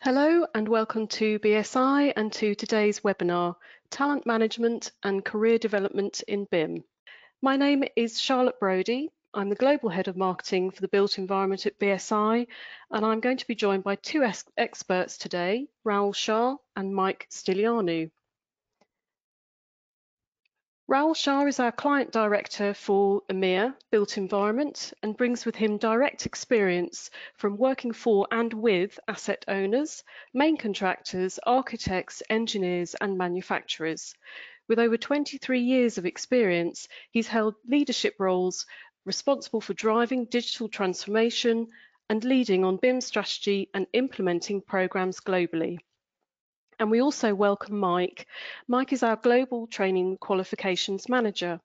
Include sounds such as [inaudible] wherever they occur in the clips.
Hello and welcome to BSI and to today's webinar, Talent Management and Career Development in BIM. My name is Charlotte Brodie. I'm the Global Head of Marketing for the Built Environment at BSI, and I'm going to be joined by two experts today, Raoul Shah and Mike Stylianou. Raoul Shah is our client director for EMEA Built Environment and brings with him direct experience from working for and with asset owners, main contractors, architects, engineers and manufacturers. With over 23 years of experience, he's held leadership roles responsible for driving digital transformation and leading on BIM strategy and implementing programs globally. And we also welcome Mike. Mike is our Global Training Qualifications Manager.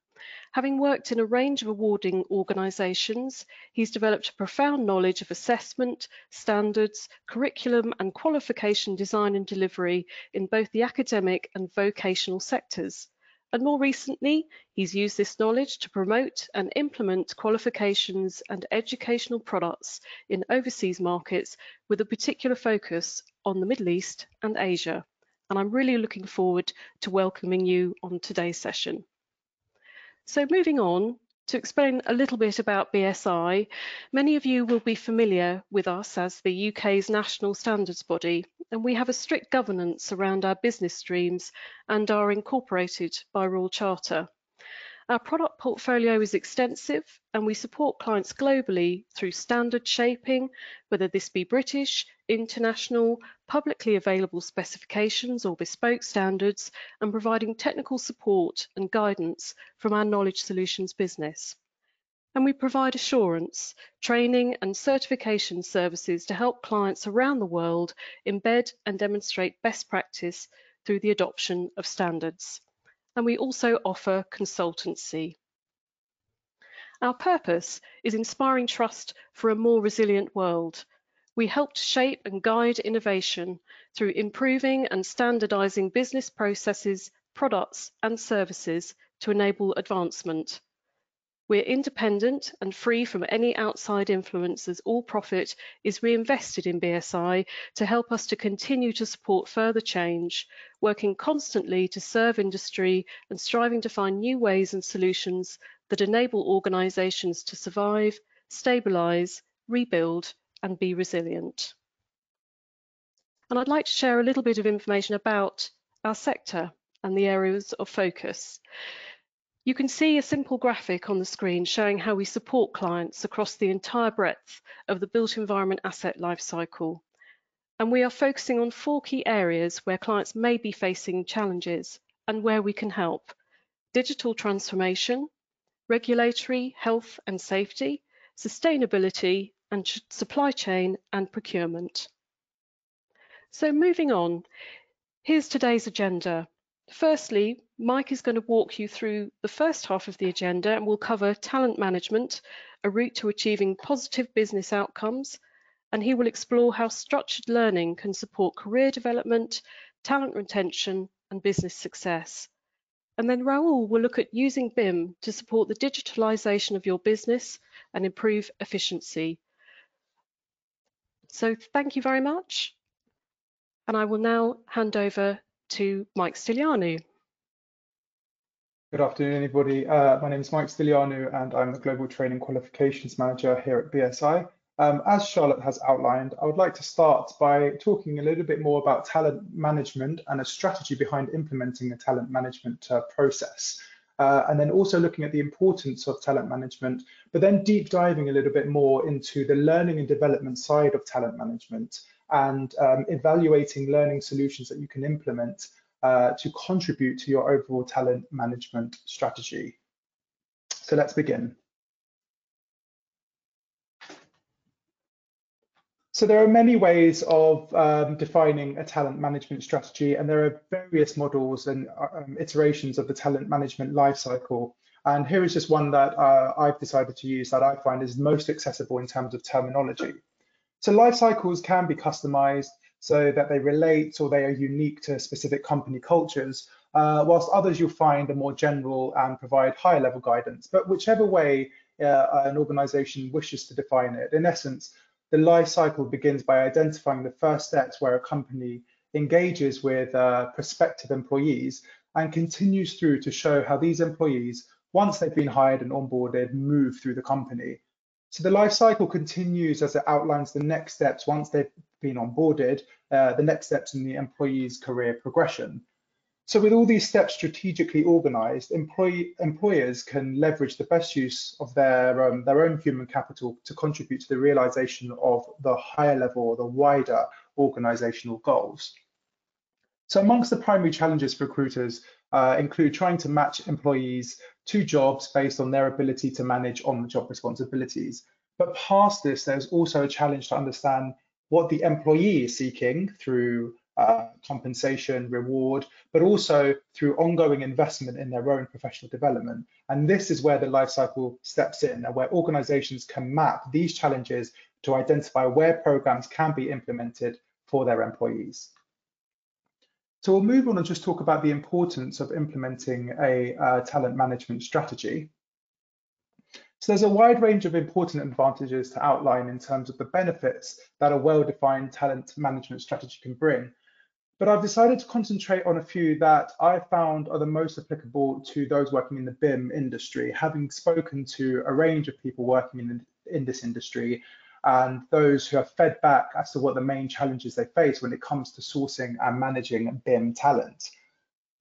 Having worked in a range of awarding organisations, he's developed a profound knowledge of assessment, standards, curriculum and qualification design and delivery in both the academic and vocational sectors. And more recently, he's used this knowledge to promote and implement qualifications and educational products in overseas markets with a particular focus on the Middle East and Asia. And I'm really looking forward to welcoming you on today's session. So moving on, to explain a little bit about BSI, many of you will be familiar with us as the UK's national standards body, and we have a strict governance around our business streams and are incorporated by Royal Charter. Our product portfolio is extensive and we support clients globally through standard shaping, whether this be British, international, publicly available specifications or bespoke standards, and providing technical support and guidance from our Knowledge Solutions business. And we provide assurance, training and certification services to help clients around the world embed and demonstrate best practice through the adoption of standards and we also offer consultancy. Our purpose is inspiring trust for a more resilient world. We help to shape and guide innovation through improving and standardizing business processes, products and services to enable advancement. We're independent and free from any outside influences. all profit is reinvested in BSI to help us to continue to support further change, working constantly to serve industry and striving to find new ways and solutions that enable organisations to survive, stabilise, rebuild and be resilient. And I'd like to share a little bit of information about our sector and the areas of focus. You can see a simple graphic on the screen showing how we support clients across the entire breadth of the built environment asset lifecycle. And we are focusing on four key areas where clients may be facing challenges and where we can help. Digital transformation, regulatory, health and safety, sustainability, and supply chain and procurement. So moving on, here's today's agenda. Firstly, Mike is going to walk you through the first half of the agenda and we'll cover talent management, a route to achieving positive business outcomes, and he will explore how structured learning can support career development, talent retention, and business success. And then Raoul will look at using BIM to support the digitalization of your business and improve efficiency. So thank you very much. And I will now hand over to Mike Stylianou. Good afternoon, everybody. Uh, my name is Mike Stylianou, and I'm the Global Training Qualifications Manager here at BSI. Um, as Charlotte has outlined, I would like to start by talking a little bit more about talent management and a strategy behind implementing a talent management uh, process. Uh, and then also looking at the importance of talent management, but then deep diving a little bit more into the learning and development side of talent management and um, evaluating learning solutions that you can implement uh, to contribute to your overall talent management strategy. So let's begin. So there are many ways of um, defining a talent management strategy, and there are various models and um, iterations of the talent management lifecycle. And here is just one that uh, I've decided to use that I find is most accessible in terms of terminology. So life cycles can be customized so that they relate or they are unique to specific company cultures, uh, whilst others you'll find are more general and provide higher level guidance. But whichever way uh, an organization wishes to define it, in essence, the life cycle begins by identifying the first steps where a company engages with uh, prospective employees and continues through to show how these employees, once they've been hired and onboarded, move through the company. So the life cycle continues as it outlines the next steps once they've been onboarded, uh, the next steps in the employee's career progression. So with all these steps strategically organized, employee, employers can leverage the best use of their, um, their own human capital to contribute to the realization of the higher level or the wider organizational goals. So amongst the primary challenges for recruiters uh, include trying to match employees to jobs based on their ability to manage on-the-job responsibilities. But past this, there's also a challenge to understand what the employee is seeking through uh, compensation, reward, but also through ongoing investment in their own professional development. And this is where the life cycle steps in and where organizations can map these challenges to identify where programs can be implemented for their employees. So we'll move on and just talk about the importance of implementing a uh, talent management strategy. So there's a wide range of important advantages to outline in terms of the benefits that a well-defined talent management strategy can bring. But I've decided to concentrate on a few that I found are the most applicable to those working in the BIM industry, having spoken to a range of people working in, in this industry and those who have fed back as to what the main challenges they face when it comes to sourcing and managing BIM talent.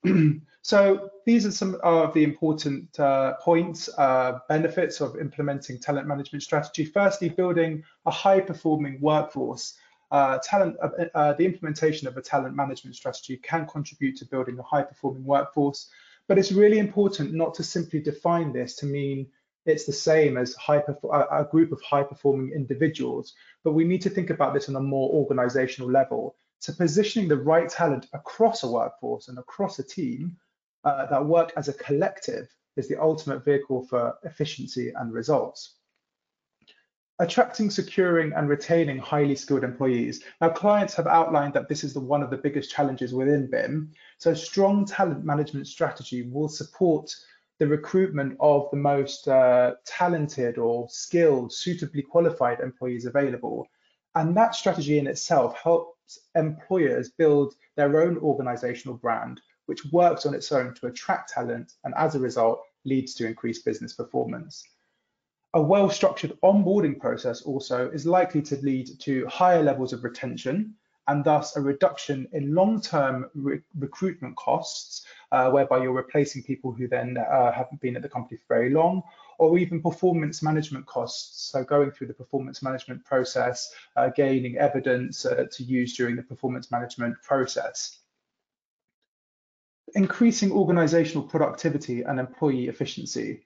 [clears throat] so these are some of the important uh, points, uh, benefits of implementing talent management strategy. Firstly, building a high performing workforce uh, talent, uh, uh, the implementation of a talent management strategy can contribute to building a high performing workforce, but it's really important not to simply define this to mean it's the same as high, a group of high performing individuals, but we need to think about this on a more organizational level. So positioning the right talent across a workforce and across a team uh, that work as a collective is the ultimate vehicle for efficiency and results attracting, securing, and retaining highly skilled employees. Now, clients have outlined that this is the, one of the biggest challenges within BIM. So, strong talent management strategy will support the recruitment of the most uh, talented or skilled, suitably qualified employees available. And that strategy in itself helps employers build their own organizational brand, which works on its own to attract talent and as a result leads to increased business performance. A well-structured onboarding process also is likely to lead to higher levels of retention and thus a reduction in long-term re recruitment costs, uh, whereby you're replacing people who then uh, haven't been at the company for very long, or even performance management costs. So going through the performance management process, uh, gaining evidence uh, to use during the performance management process. Increasing organizational productivity and employee efficiency.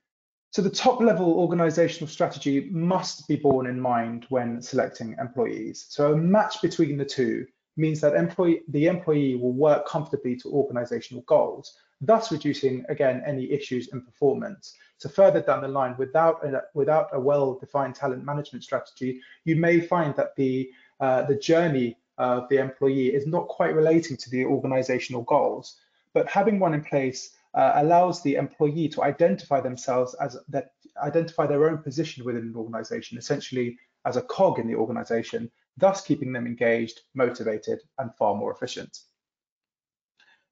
So the top level organizational strategy must be borne in mind when selecting employees. So a match between the two means that employee, the employee will work comfortably to organizational goals, thus reducing, again, any issues in performance. So further down the line, without a, without a well-defined talent management strategy, you may find that the, uh, the journey of the employee is not quite relating to the organizational goals. But having one in place uh, allows the employee to identify themselves as that identify their own position within an organization, essentially as a cog in the organization, thus keeping them engaged, motivated, and far more efficient.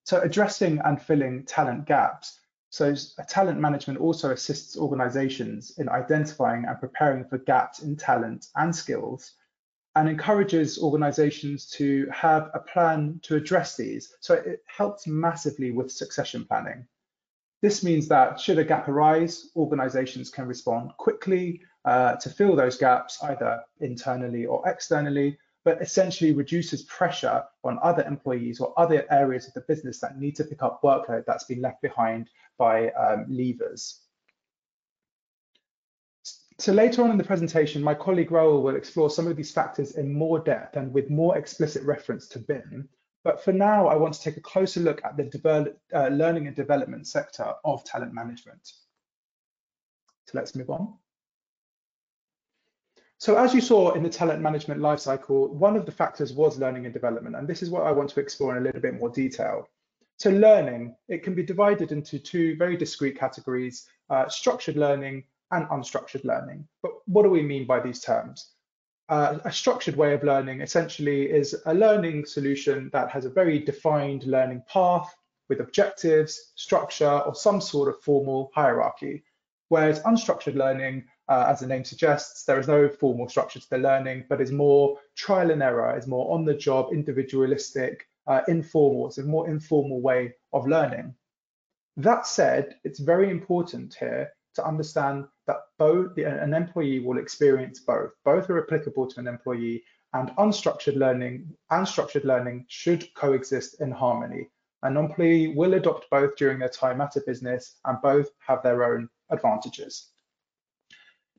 So addressing and filling talent gaps. So talent management also assists organizations in identifying and preparing for gaps in talent and skills and encourages organizations to have a plan to address these. So it helps massively with succession planning. This means that should a gap arise, organizations can respond quickly uh, to fill those gaps either internally or externally, but essentially reduces pressure on other employees or other areas of the business that need to pick up workload that's been left behind by um, leavers. So later on in the presentation, my colleague Raoul will explore some of these factors in more depth and with more explicit reference to BIM, but for now, I want to take a closer look at the uh, learning and development sector of talent management. So let's move on. So as you saw in the talent management lifecycle, one of the factors was learning and development, and this is what I want to explore in a little bit more detail. So learning, it can be divided into two very discrete categories, uh, structured learning and unstructured learning. But what do we mean by these terms? Uh, a structured way of learning essentially is a learning solution that has a very defined learning path with objectives, structure, or some sort of formal hierarchy. Whereas unstructured learning, uh, as the name suggests, there is no formal structure to the learning, but is more trial and error, is more on the job, individualistic, uh, informal. It's a more informal way of learning. That said, it's very important here to understand that both an employee will experience both. Both are applicable to an employee and unstructured learning and structured learning should coexist in harmony. An employee will adopt both during their time at a business and both have their own advantages.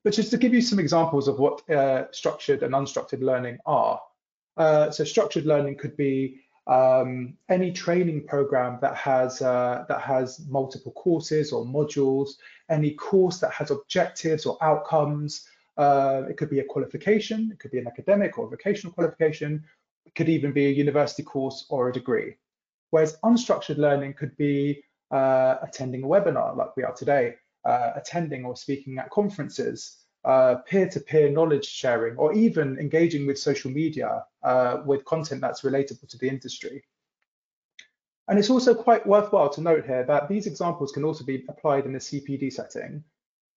But just to give you some examples of what uh, structured and unstructured learning are. Uh, so structured learning could be um, any training program that has uh, that has multiple courses or modules, any course that has objectives or outcomes. Uh, it could be a qualification, it could be an academic or vocational qualification, it could even be a university course or a degree. Whereas unstructured learning could be uh, attending a webinar like we are today, uh, attending or speaking at conferences, uh, peer-to-peer knowledge sharing, or even engaging with social media uh, with content that's relatable to the industry. And it's also quite worthwhile to note here that these examples can also be applied in a CPD setting.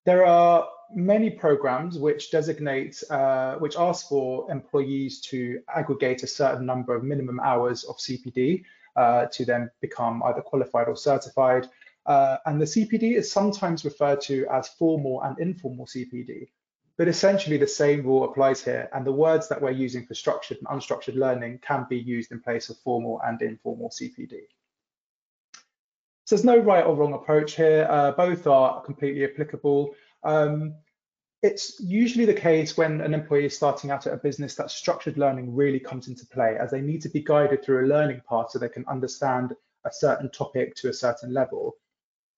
There are many programs which designate, uh, which ask for employees to aggregate a certain number of minimum hours of CPD uh, to then become either qualified or certified. Uh, and the CPD is sometimes referred to as formal and informal CPD. But essentially the same rule applies here and the words that we're using for structured and unstructured learning can be used in place of formal and informal CPD. So there's no right or wrong approach here. Uh, both are completely applicable. Um, it's usually the case when an employee is starting out at a business that structured learning really comes into play as they need to be guided through a learning path so they can understand a certain topic to a certain level.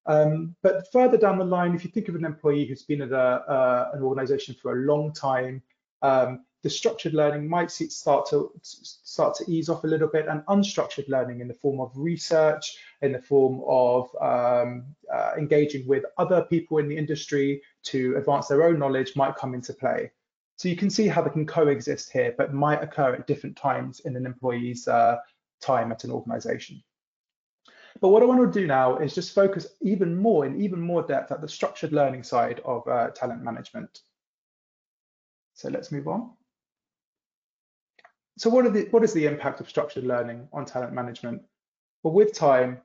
Um, but further down the line, if you think of an employee who's been at a, uh, an organization for a long time, um, the structured learning might start to start to ease off a little bit and unstructured learning in the form of research, in the form of um, uh, engaging with other people in the industry to advance their own knowledge might come into play. So you can see how they can coexist here, but might occur at different times in an employee's uh, time at an organization. But what I want to do now is just focus even more in even more depth at the structured learning side of uh, talent management. So let's move on. So what, the, what is the impact of structured learning on talent management? Well, with time,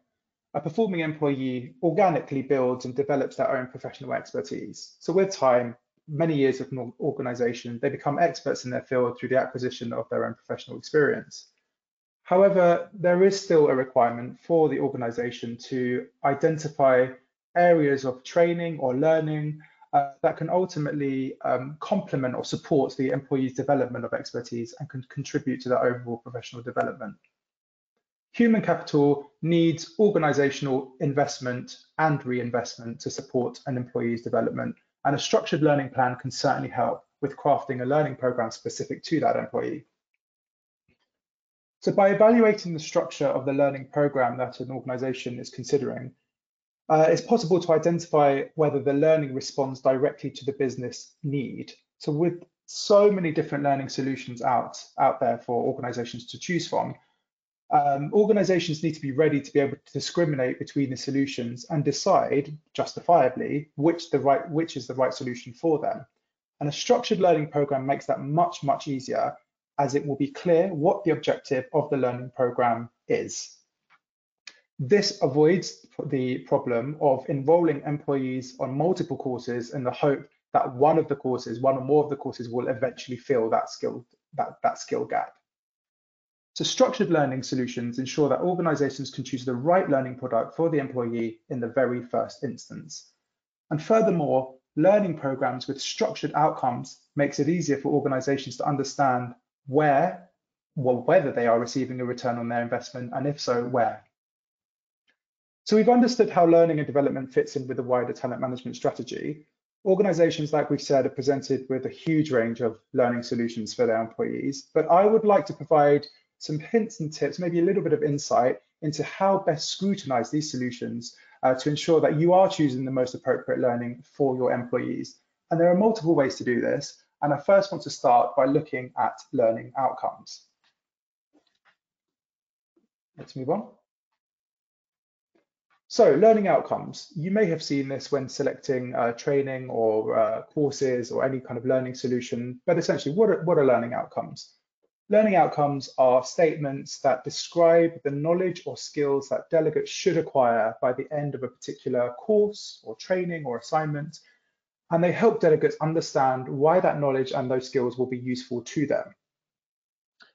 a performing employee organically builds and develops their own professional expertise. So with time, many years of an organization, they become experts in their field through the acquisition of their own professional experience. However, there is still a requirement for the organization to identify areas of training or learning uh, that can ultimately um, complement or support the employee's development of expertise and can contribute to their overall professional development. Human capital needs organizational investment and reinvestment to support an employee's development, and a structured learning plan can certainly help with crafting a learning program specific to that employee. So by evaluating the structure of the learning program that an organization is considering, uh, it's possible to identify whether the learning responds directly to the business need. So with so many different learning solutions out, out there for organizations to choose from, um, organizations need to be ready to be able to discriminate between the solutions and decide justifiably which the right which is the right solution for them. And a structured learning program makes that much, much easier as it will be clear what the objective of the learning program is. This avoids the problem of enrolling employees on multiple courses in the hope that one of the courses, one or more of the courses will eventually fill that skill, that, that skill gap. So structured learning solutions ensure that organizations can choose the right learning product for the employee in the very first instance. And furthermore, learning programs with structured outcomes makes it easier for organizations to understand where, well, whether they are receiving a return on their investment, and if so, where. So we've understood how learning and development fits in with the wider talent management strategy. Organizations, like we've said, are presented with a huge range of learning solutions for their employees, but I would like to provide some hints and tips, maybe a little bit of insight into how best scrutinize these solutions uh, to ensure that you are choosing the most appropriate learning for your employees. And there are multiple ways to do this. And I first want to start by looking at learning outcomes. Let's move on. So learning outcomes, you may have seen this when selecting uh, training or uh, courses or any kind of learning solution, but essentially what are, what are learning outcomes? Learning outcomes are statements that describe the knowledge or skills that delegates should acquire by the end of a particular course or training or assignment, and they help delegates understand why that knowledge and those skills will be useful to them.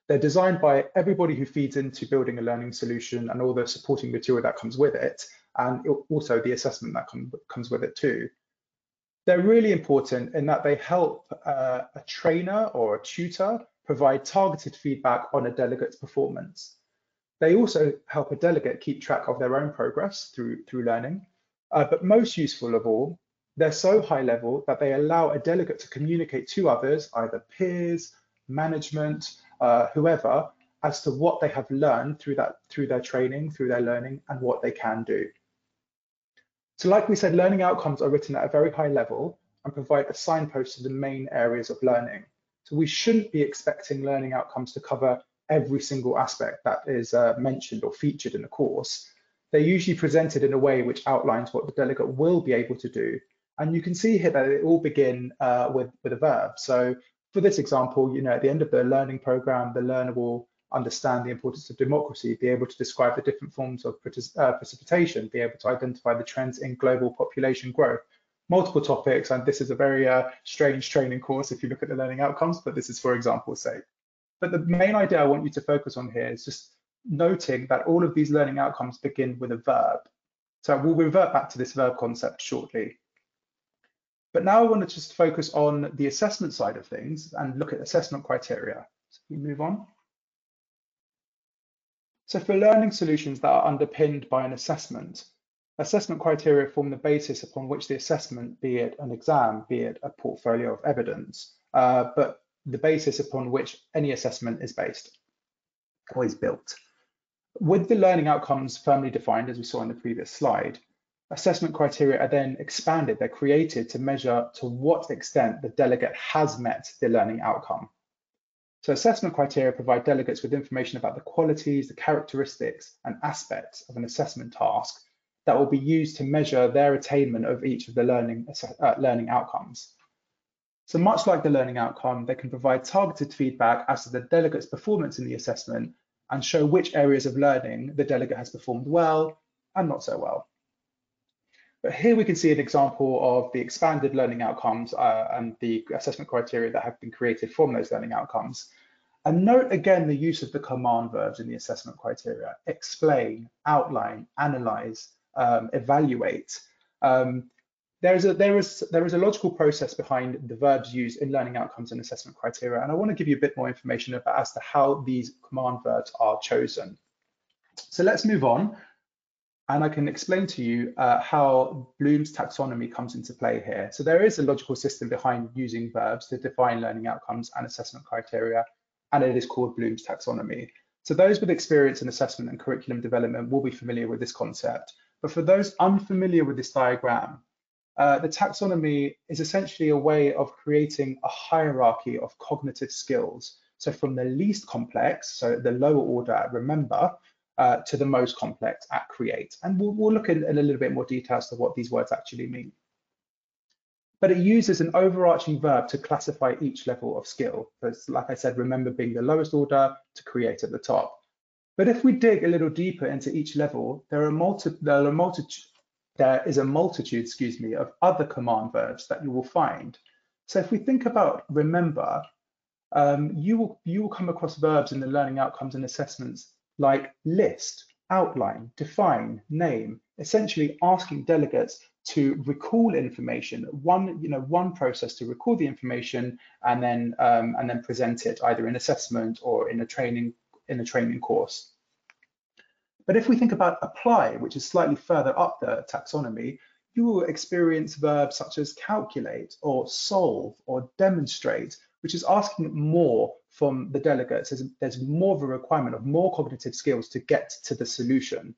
They're designed by everybody who feeds into building a learning solution and all the supporting material that comes with it, and also the assessment that com comes with it too. They're really important in that they help uh, a trainer or a tutor provide targeted feedback on a delegate's performance. They also help a delegate keep track of their own progress through, through learning. Uh, but most useful of all, they're so high level that they allow a delegate to communicate to others, either peers, management, uh, whoever, as to what they have learned through that through their training, through their learning, and what they can do. So like we said, learning outcomes are written at a very high level and provide a signpost to the main areas of learning. So we shouldn't be expecting learning outcomes to cover every single aspect that is uh, mentioned or featured in the course. They're usually presented in a way which outlines what the delegate will be able to do. And you can see here that they all begin uh, with, with a verb. So for this example, you know, at the end of the learning program, the learner will understand the importance of democracy, be able to describe the different forms of uh, precipitation, be able to identify the trends in global population growth. Multiple topics, and this is a very uh, strange training course if you look at the learning outcomes, but this is for example's sake. But the main idea I want you to focus on here is just noting that all of these learning outcomes begin with a verb. So we'll revert back to this verb concept shortly. But now I want to just focus on the assessment side of things and look at assessment criteria. So we move on. So for learning solutions that are underpinned by an assessment, assessment criteria form the basis upon which the assessment, be it an exam, be it a portfolio of evidence, uh, but the basis upon which any assessment is based or is built. With the learning outcomes firmly defined, as we saw in the previous slide, assessment criteria are then expanded, they're created to measure to what extent the delegate has met the learning outcome. So assessment criteria provide delegates with information about the qualities, the characteristics and aspects of an assessment task that will be used to measure their attainment of each of the learning, uh, learning outcomes. So much like the learning outcome, they can provide targeted feedback as to the delegate's performance in the assessment and show which areas of learning the delegate has performed well and not so well. But here we can see an example of the expanded learning outcomes uh, and the assessment criteria that have been created from those learning outcomes. And note again the use of the command verbs in the assessment criteria, explain, outline, analyze, um, evaluate. Um, there is, a, there, is, there is a logical process behind the verbs used in learning outcomes and assessment criteria, and I want to give you a bit more information about as to how these command verbs are chosen. So let's move on and I can explain to you uh, how Bloom's taxonomy comes into play here. So there is a logical system behind using verbs to define learning outcomes and assessment criteria, and it is called Bloom's taxonomy. So those with experience in assessment and curriculum development will be familiar with this concept. But for those unfamiliar with this diagram, uh, the taxonomy is essentially a way of creating a hierarchy of cognitive skills. So from the least complex, so the lower order, remember, uh, to the most complex at create. And we'll, we'll look in, in, a little bit more detail as to what these words actually mean. But it uses an overarching verb to classify each level of skill. Because like I said, remember being the lowest order to create at the top. But if we dig a little deeper into each level, there are multi there are multitude there is a multitude, excuse me, of other command verbs that you will find. So if we think about remember, um, you will you will come across verbs in the learning outcomes and assessments like list, outline, define, name, essentially asking delegates to recall information, one, you know, one process to recall the information and then um, and then present it either in assessment or in a training in a training course. But if we think about apply, which is slightly further up the taxonomy, you will experience verbs such as calculate or solve or demonstrate, which is asking more from the delegates. There's, there's more of a requirement of more cognitive skills to get to the solution.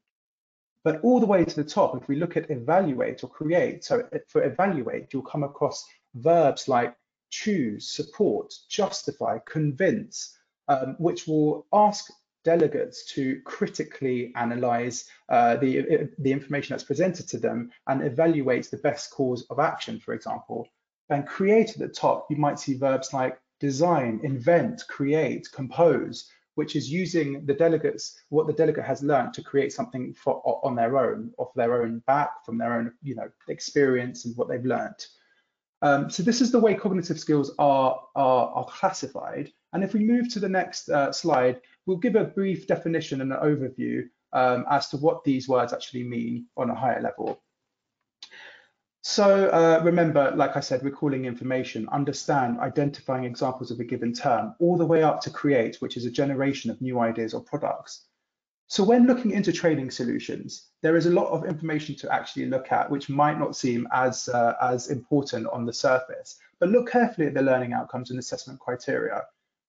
But all the way to the top, if we look at evaluate or create, so for evaluate, you'll come across verbs like choose, support, justify, convince, um, which will ask delegates to critically analyze uh, the, the information that's presented to them and evaluate the best course of action, for example. And create at the top, you might see verbs like design, invent, create, compose, which is using the delegates, what the delegate has learned to create something for, on their own, off their own back, from their own you know, experience and what they've learned. Um, so this is the way cognitive skills are, are, are classified. And if we move to the next uh, slide, we'll give a brief definition and an overview um, as to what these words actually mean on a higher level. So uh, remember, like I said, recalling information, understand, identifying examples of a given term, all the way up to create, which is a generation of new ideas or products. So when looking into training solutions, there is a lot of information to actually look at, which might not seem as, uh, as important on the surface, but look carefully at the learning outcomes and assessment criteria.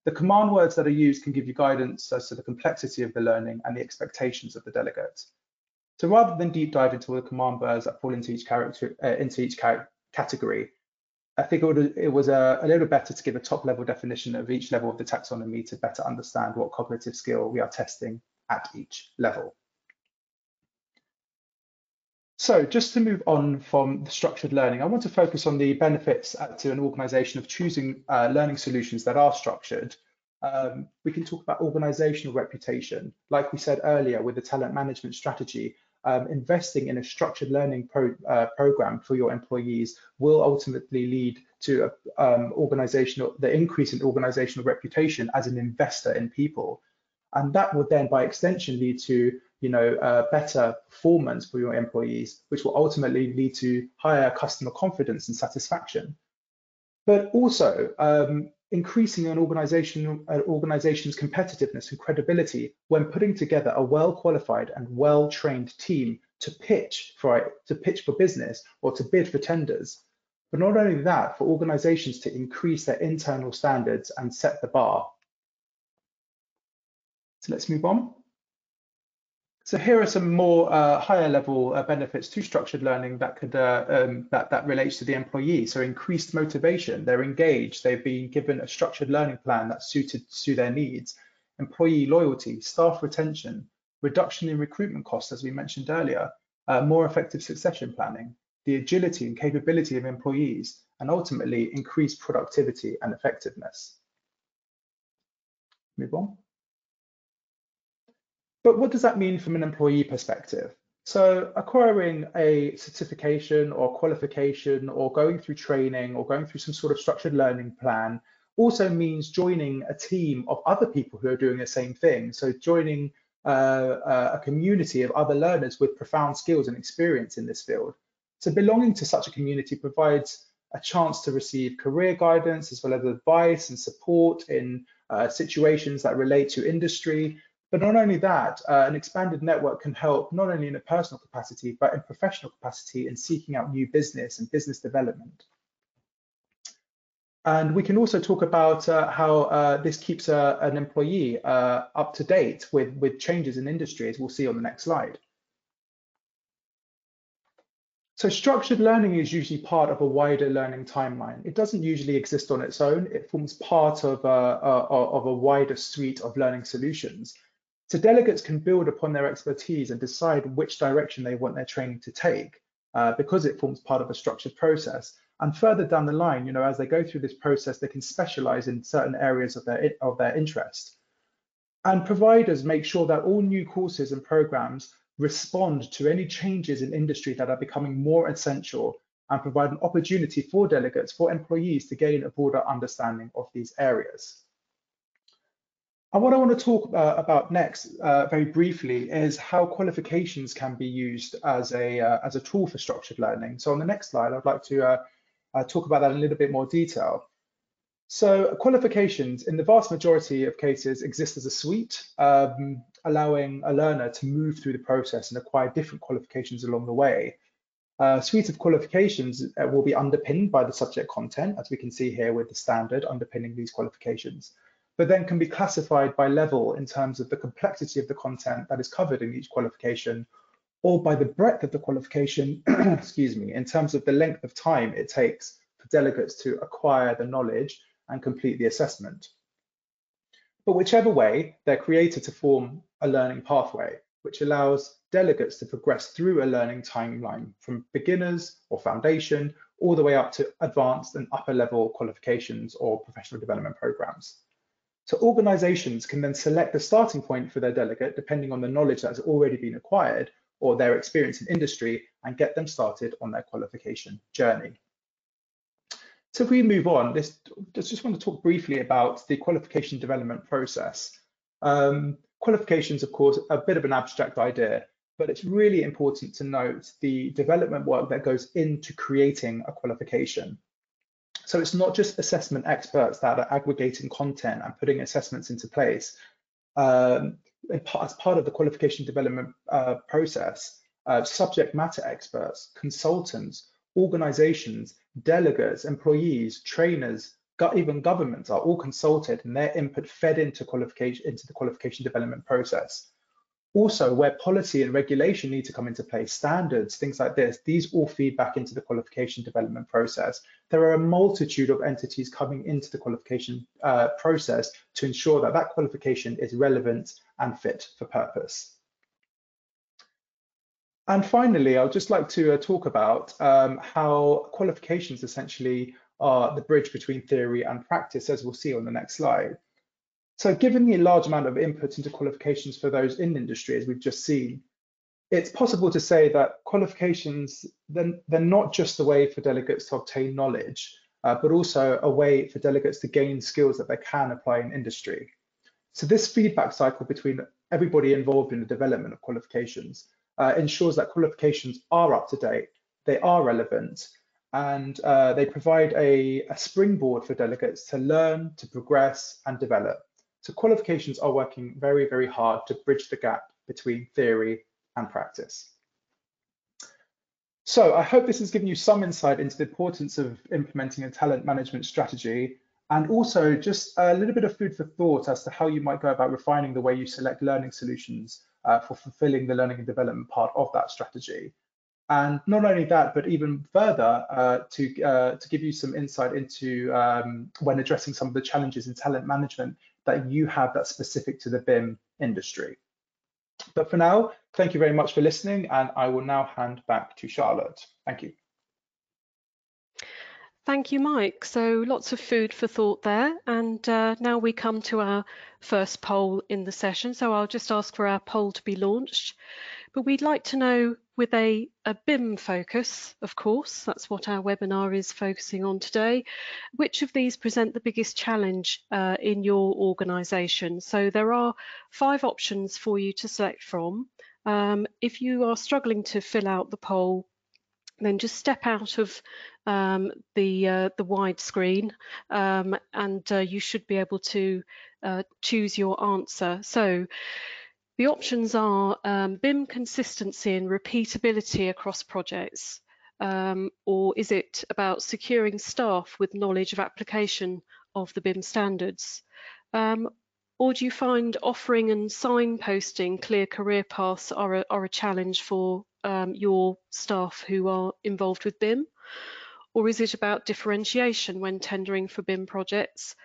The command words that are used can give you guidance as to the complexity of the learning and the expectations of the delegate. So rather than deep dive into all the command words that fall into each character uh, into each category, I think it, would, it was a, a, little better to give a top level definition of each level of the taxonomy to better understand what cognitive skill we are testing at each level. So just to move on from the structured learning, I want to focus on the benefits to an organization of choosing uh, learning solutions that are structured. Um, we can talk about organizational reputation. Like we said earlier with the talent management strategy, um, investing in a structured learning pro, uh, program for your employees will ultimately lead to a, um, organizational, the increase in organizational reputation as an investor in people. And that would then by extension lead to you know, uh, better performance for your employees, which will ultimately lead to higher customer confidence and satisfaction. But also, um, increasing an organization, uh, organization's competitiveness and credibility when putting together a well-qualified and well-trained team to pitch for to pitch for business or to bid for tenders. But not only that, for organizations to increase their internal standards and set the bar. So let's move on. So here are some more uh, higher level uh, benefits to structured learning that could uh, um, that that relates to the employee. So increased motivation, they're engaged, they've been given a structured learning plan that's suited to their needs. Employee loyalty, staff retention, reduction in recruitment costs, as we mentioned earlier, uh, more effective succession planning, the agility and capability of employees, and ultimately increased productivity and effectiveness. Move on. But what does that mean from an employee perspective? So acquiring a certification or qualification or going through training or going through some sort of structured learning plan also means joining a team of other people who are doing the same thing. So joining uh, uh a community of other learners with profound skills and experience in this field. So belonging to such a community provides a chance to receive career guidance as well as advice and support in uh, situations that relate to industry but not only that, uh, an expanded network can help not only in a personal capacity, but in professional capacity in seeking out new business and business development. And we can also talk about uh, how uh, this keeps uh, an employee uh, up to date with, with changes in industry, as we'll see on the next slide. So structured learning is usually part of a wider learning timeline. It doesn't usually exist on its own. It forms part of a, a, of a wider suite of learning solutions. So delegates can build upon their expertise and decide which direction they want their training to take uh, because it forms part of a structured process. And further down the line, you know, as they go through this process, they can specialize in certain areas of their, of their interest. And providers make sure that all new courses and programs respond to any changes in industry that are becoming more essential and provide an opportunity for delegates, for employees to gain a broader understanding of these areas. And what I want to talk uh, about next, uh, very briefly, is how qualifications can be used as a uh, as a tool for structured learning. So on the next slide, I'd like to uh, uh, talk about that in a little bit more detail. So qualifications, in the vast majority of cases, exist as a suite, um, allowing a learner to move through the process and acquire different qualifications along the way. A suite of qualifications uh, will be underpinned by the subject content, as we can see here with the standard underpinning these qualifications but then can be classified by level in terms of the complexity of the content that is covered in each qualification or by the breadth of the qualification, [clears throat] excuse me, in terms of the length of time it takes for delegates to acquire the knowledge and complete the assessment. But whichever way, they're created to form a learning pathway, which allows delegates to progress through a learning timeline from beginners or foundation all the way up to advanced and upper level qualifications or professional development programs. So organizations can then select the starting point for their delegate depending on the knowledge that has already been acquired or their experience in industry and get them started on their qualification journey. So if we move on, this just want to talk briefly about the qualification development process. Um, qualifications, of course, a bit of an abstract idea, but it's really important to note the development work that goes into creating a qualification. So it's not just assessment experts that are aggregating content and putting assessments into place. Um, as part of the qualification development uh, process, uh, subject matter experts, consultants, organizations, delegates, employees, trainers, even governments are all consulted and their input fed into qualification into the qualification development process. Also, where policy and regulation need to come into play, standards, things like this, these all feed back into the qualification development process. There are a multitude of entities coming into the qualification uh, process to ensure that that qualification is relevant and fit for purpose. And finally, I'd just like to uh, talk about um, how qualifications essentially are the bridge between theory and practice, as we'll see on the next slide. So given the large amount of input into qualifications for those in industry, as we've just seen, it's possible to say that qualifications, then they're not just a way for delegates to obtain knowledge, uh, but also a way for delegates to gain skills that they can apply in industry. So this feedback cycle between everybody involved in the development of qualifications uh, ensures that qualifications are up to date, they are relevant, and uh, they provide a, a springboard for delegates to learn, to progress, and develop. So qualifications are working very, very hard to bridge the gap between theory and practice. So I hope this has given you some insight into the importance of implementing a talent management strategy and also just a little bit of food for thought as to how you might go about refining the way you select learning solutions uh, for fulfilling the learning and development part of that strategy. And not only that, but even further uh, to, uh, to give you some insight into um, when addressing some of the challenges in talent management that you have that's specific to the BIM industry. But for now, thank you very much for listening, and I will now hand back to Charlotte. Thank you. Thank you, Mike. So lots of food for thought there. And uh, now we come to our first poll in the session. So I'll just ask for our poll to be launched. But we'd like to know with a, a BIM focus, of course, that's what our webinar is focusing on today, which of these present the biggest challenge uh, in your organisation? So there are five options for you to select from. Um, if you are struggling to fill out the poll, then just step out of um, the uh, the wide screen um, and uh, you should be able to uh, choose your answer. So the options are um, BIM consistency and repeatability across projects. Um, or is it about securing staff with knowledge of application of the BIM standards? Um, or do you find offering and signposting clear career paths are a, are a challenge for um, your staff who are involved with BIM? Or is it about differentiation when tendering for BIM projects?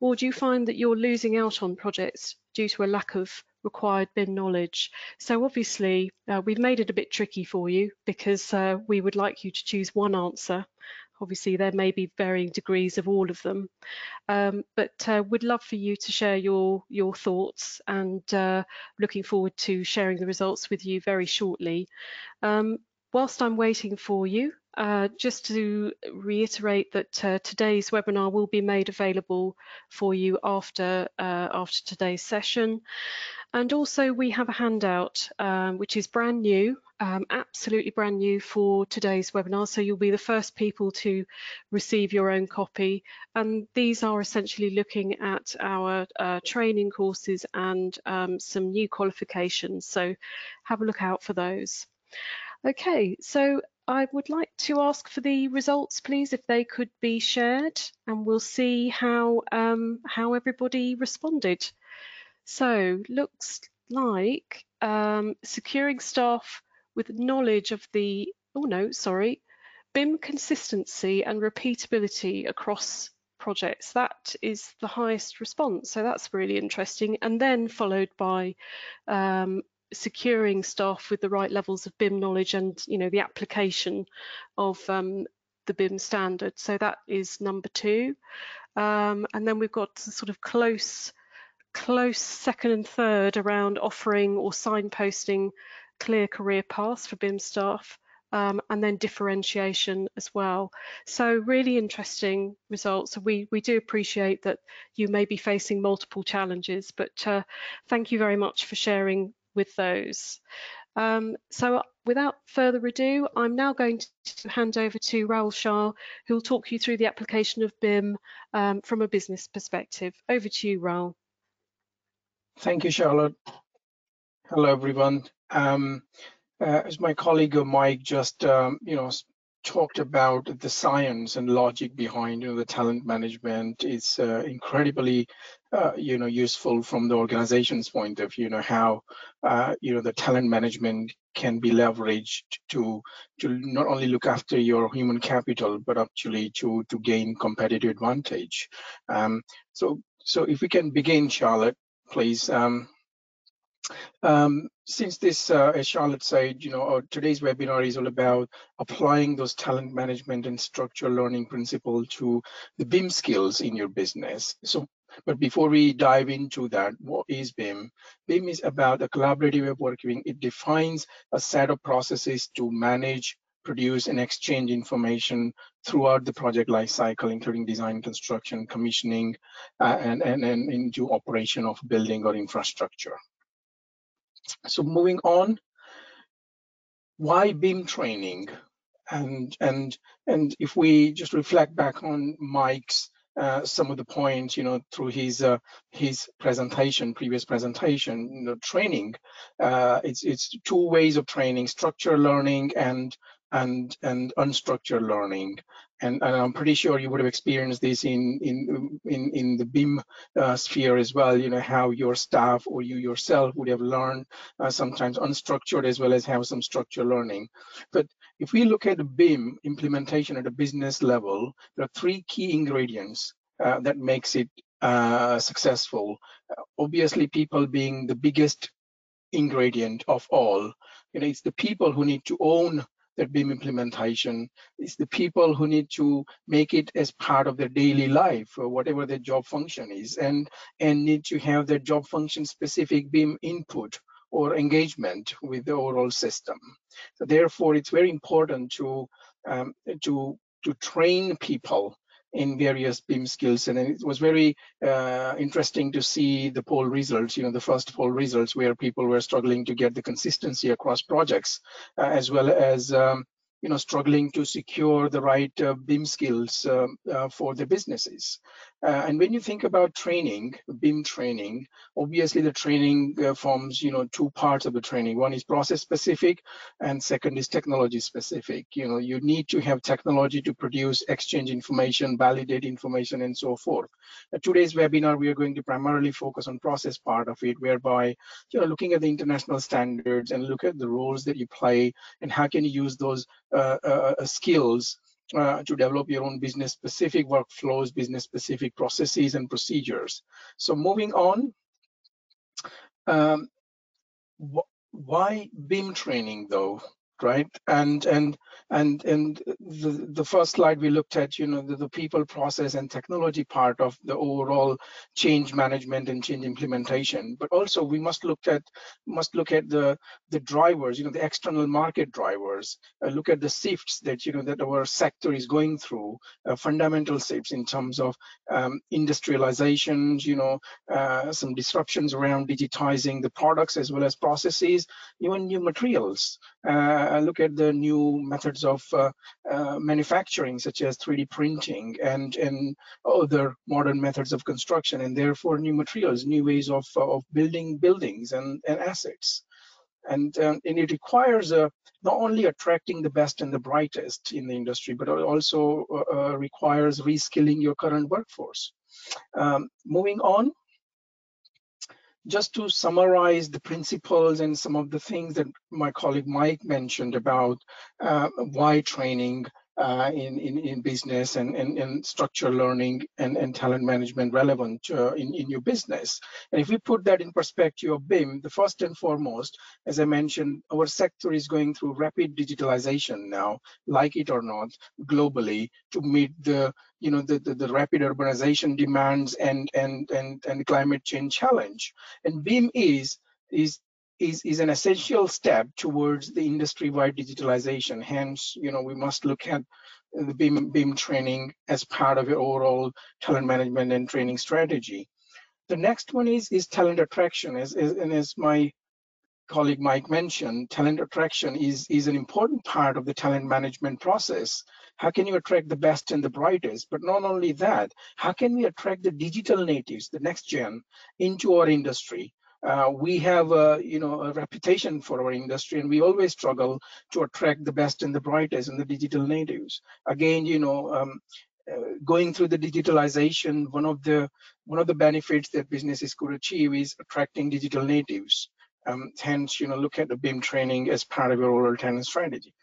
Or do you find that you're losing out on projects due to a lack of required BIM knowledge? So obviously uh, we've made it a bit tricky for you because uh, we would like you to choose one answer. Obviously there may be varying degrees of all of them, um, but uh, would love for you to share your, your thoughts and uh, looking forward to sharing the results with you very shortly. Um, whilst I'm waiting for you, uh, just to reiterate that uh, today's webinar will be made available for you after, uh, after today's session. And also we have a handout um, which is brand new, um, absolutely brand new for today's webinar. So you'll be the first people to receive your own copy. And these are essentially looking at our uh, training courses and um, some new qualifications. So have a look out for those. Okay, so I would like to ask for the results, please, if they could be shared, and we'll see how um, how everybody responded. So looks like um, securing staff with knowledge of the, oh no, sorry, BIM consistency and repeatability across projects. That is the highest response. So that's really interesting. And then followed by um, securing staff with the right levels of BIM knowledge and you know the application of um, the BIM standard. So that is number two. Um, and then we've got sort of close, close second and third around offering or signposting clear career paths for BIM staff. Um, and then differentiation as well. So really interesting results. We, we do appreciate that you may be facing multiple challenges, but uh, thank you very much for sharing with those. Um, so without further ado, I'm now going to hand over to Raoul Shah, who will talk you through the application of BIM um, from a business perspective. Over to you, Raoul. Thank you, Charlotte. Hello, everyone. Um, uh, as my colleague Mike just, um, you know, talked about the science and logic behind you know, the talent management is uh, incredibly uh, you know useful from the organization's point of view you know how uh, you know the talent management can be leveraged to to not only look after your human capital but actually to to gain competitive advantage um, so so if we can begin charlotte please um, um, since this, uh, as Charlotte said, you know, uh, today's webinar is all about applying those talent management and structural learning principle to the BIM skills in your business. So, but before we dive into that, what is BIM? BIM is about a collaborative way of working. It defines a set of processes to manage, produce, and exchange information throughout the project lifecycle, including design, construction, commissioning, uh, and, and, and into operation of building or infrastructure. So moving on, why BIM training? And and and if we just reflect back on Mike's uh, some of the points, you know, through his uh, his presentation, previous presentation, you know, training, uh, it's it's two ways of training: structured learning and and and unstructured learning and, and, I'm pretty sure you would have experienced this in in in, in the BIM uh, sphere as well. You know how your staff or you yourself would have learned uh, sometimes unstructured as well as have some structured learning. But if we look at BIM implementation at a business level, there are three key ingredients uh, that makes it uh, successful. obviously, people being the biggest ingredient of all. You know, it's the people who need to own that BIM implementation. It's the people who need to make it as part of their daily life or whatever their job function is and, and need to have their job function specific BIM input or engagement with the overall system. So therefore, it's very important to, um, to, to train people in various BIM skills. And it was very uh, interesting to see the poll results, you know, the first poll results where people were struggling to get the consistency across projects, uh, as well as um, you know, struggling to secure the right uh, BIM skills um, uh, for the businesses. Uh, and when you think about training, BIM training, obviously the training uh, forms, you know, two parts of the training. One is process specific and second is technology specific. You know, you need to have technology to produce, exchange information, validate information and so forth. Today's webinar, we are going to primarily focus on process part of it, whereby, you know, looking at the international standards and look at the roles that you play and how can you use those uh, uh, uh, skills uh, to develop your own business specific workflows, business specific processes and procedures. So moving on, um, wh why BIM training though? Right? And and and and the the first slide we looked at you know the, the people process and technology part of the overall change management and change implementation. But also we must look at must look at the the drivers you know the external market drivers. Uh, look at the shifts that you know that our sector is going through uh, fundamental shifts in terms of um, industrialization you know uh, some disruptions around digitizing the products as well as processes even new materials. Uh, look at the new methods of uh, uh, manufacturing, such as 3D printing and, and other modern methods of construction, and therefore new materials, new ways of, of building buildings and, and assets. And, and it requires uh, not only attracting the best and the brightest in the industry, but it also uh, requires reskilling your current workforce. Um, moving on, just to summarize the principles and some of the things that my colleague Mike mentioned about uh, why training uh, in, in, in business and, and, and structure learning and, and talent management relevant uh, in, in your business. And if we put that in perspective of BIM, the first and foremost, as I mentioned, our sector is going through rapid digitalization now, like it or not, globally to meet the you know the, the, the, rapid urbanization demands and and and and climate change challenge and BIM is is is, is an essential step towards the industry-wide digitalization. Hence, you know, we must look at the BIM, BIM training as part of your overall talent management and training strategy. The next one is, is talent attraction. As, as, and as my colleague Mike mentioned, talent attraction is, is an important part of the talent management process. How can you attract the best and the brightest? But not only that, how can we attract the digital natives, the next gen, into our industry? Uh, we have a you know a reputation for our industry and we always struggle to attract the best and the brightest and the digital natives. Again you know um, uh, going through the digitalization one of the one of the benefits that businesses could achieve is attracting digital natives. Um, hence you know look at the BIM training as part of your overall talent strategy.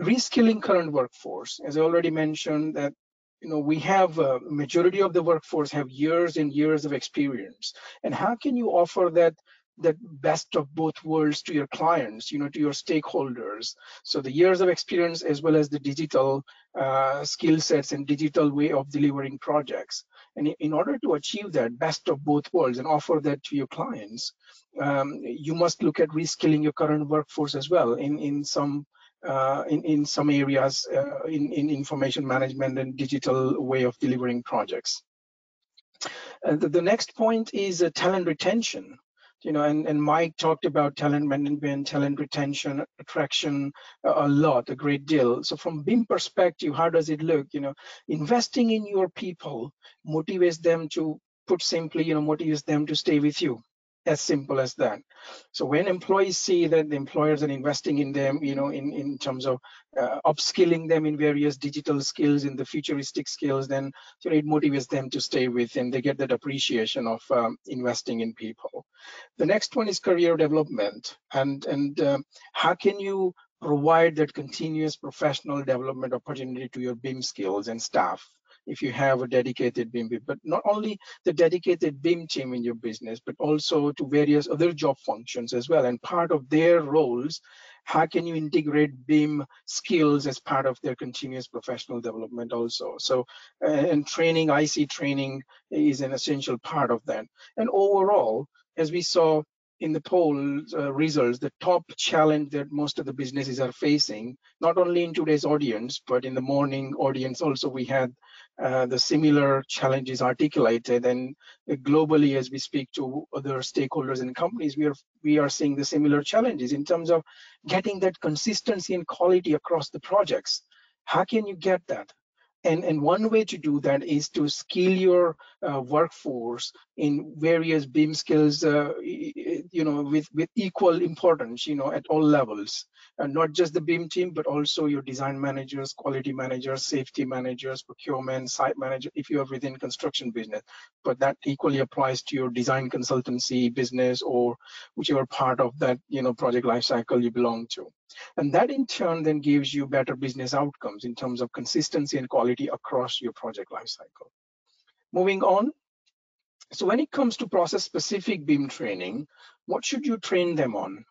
Reskilling current workforce. As i already mentioned that you know we have a majority of the workforce have years and years of experience. And how can you offer that that best of both worlds to your clients you know to your stakeholders? So the years of experience as well as the digital uh, skill sets and digital way of delivering projects. And in order to achieve that best of both worlds and offer that to your clients um, you must look at reskilling your current workforce as well in in some uh, in, in some areas uh, in, in information management and digital way of delivering projects. Uh, the, the, next point is uh, talent retention. You know, and, and Mike talked about talent management, talent retention, attraction a lot, a great deal. So from BIM perspective, how does it look? You know, investing in your people motivates them to put simply, you know, motivates them to stay with you as simple as that. So when employees see that the employers are investing in them you know in in terms of uh, upskilling them in various digital skills in the futuristic skills then you know it motivates them to stay with and they get that appreciation of um, investing in people. The next one is career development. And and um, how can you provide that continuous professional development opportunity to your BIM skills and staff if you have a dedicated BIM, but not only the dedicated BIM team in your business, but also to various other job functions as well. And part of their roles, how can you integrate BIM skills as part of their continuous professional development also? So, and training, IC training is an essential part of that. And overall, as we saw in the poll uh, results, the top challenge that most of the businesses are facing, not only in today's audience, but in the morning audience also, we had uh, the similar challenges articulated. And globally, as we speak to other stakeholders and companies, we are we are seeing the similar challenges in terms of getting that consistency and quality across the projects. How can you get that? And, and one way to do that is to skill your uh, workforce in various BIM skills, uh, you know, with, with equal importance, you know, at all levels. And not just the BIM team, but also your design managers, quality managers, safety managers, procurement, site manager, if you are within construction business. But that equally applies to your design consultancy business or whichever part of that, you know, project lifecycle you belong to. And that in turn then gives you better business outcomes in terms of consistency and quality across your project lifecycle. Moving on. So when it comes to process specific BIM training, what should you train them on?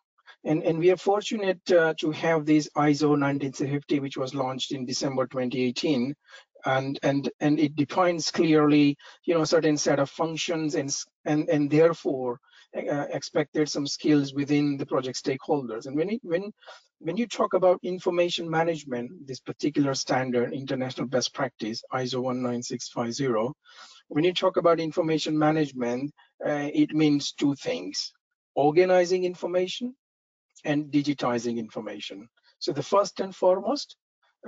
And, and we are fortunate uh, to have this ISO 19650, which was launched in December 2018. And, and, and it defines clearly, you know, a certain set of functions and, and, and therefore uh, expected some skills within the project stakeholders. And when it, when when you talk about information management, this particular standard, international best practice, ISO 19650, when you talk about information management, uh, it means two things, organizing information and digitizing information. So the first and foremost,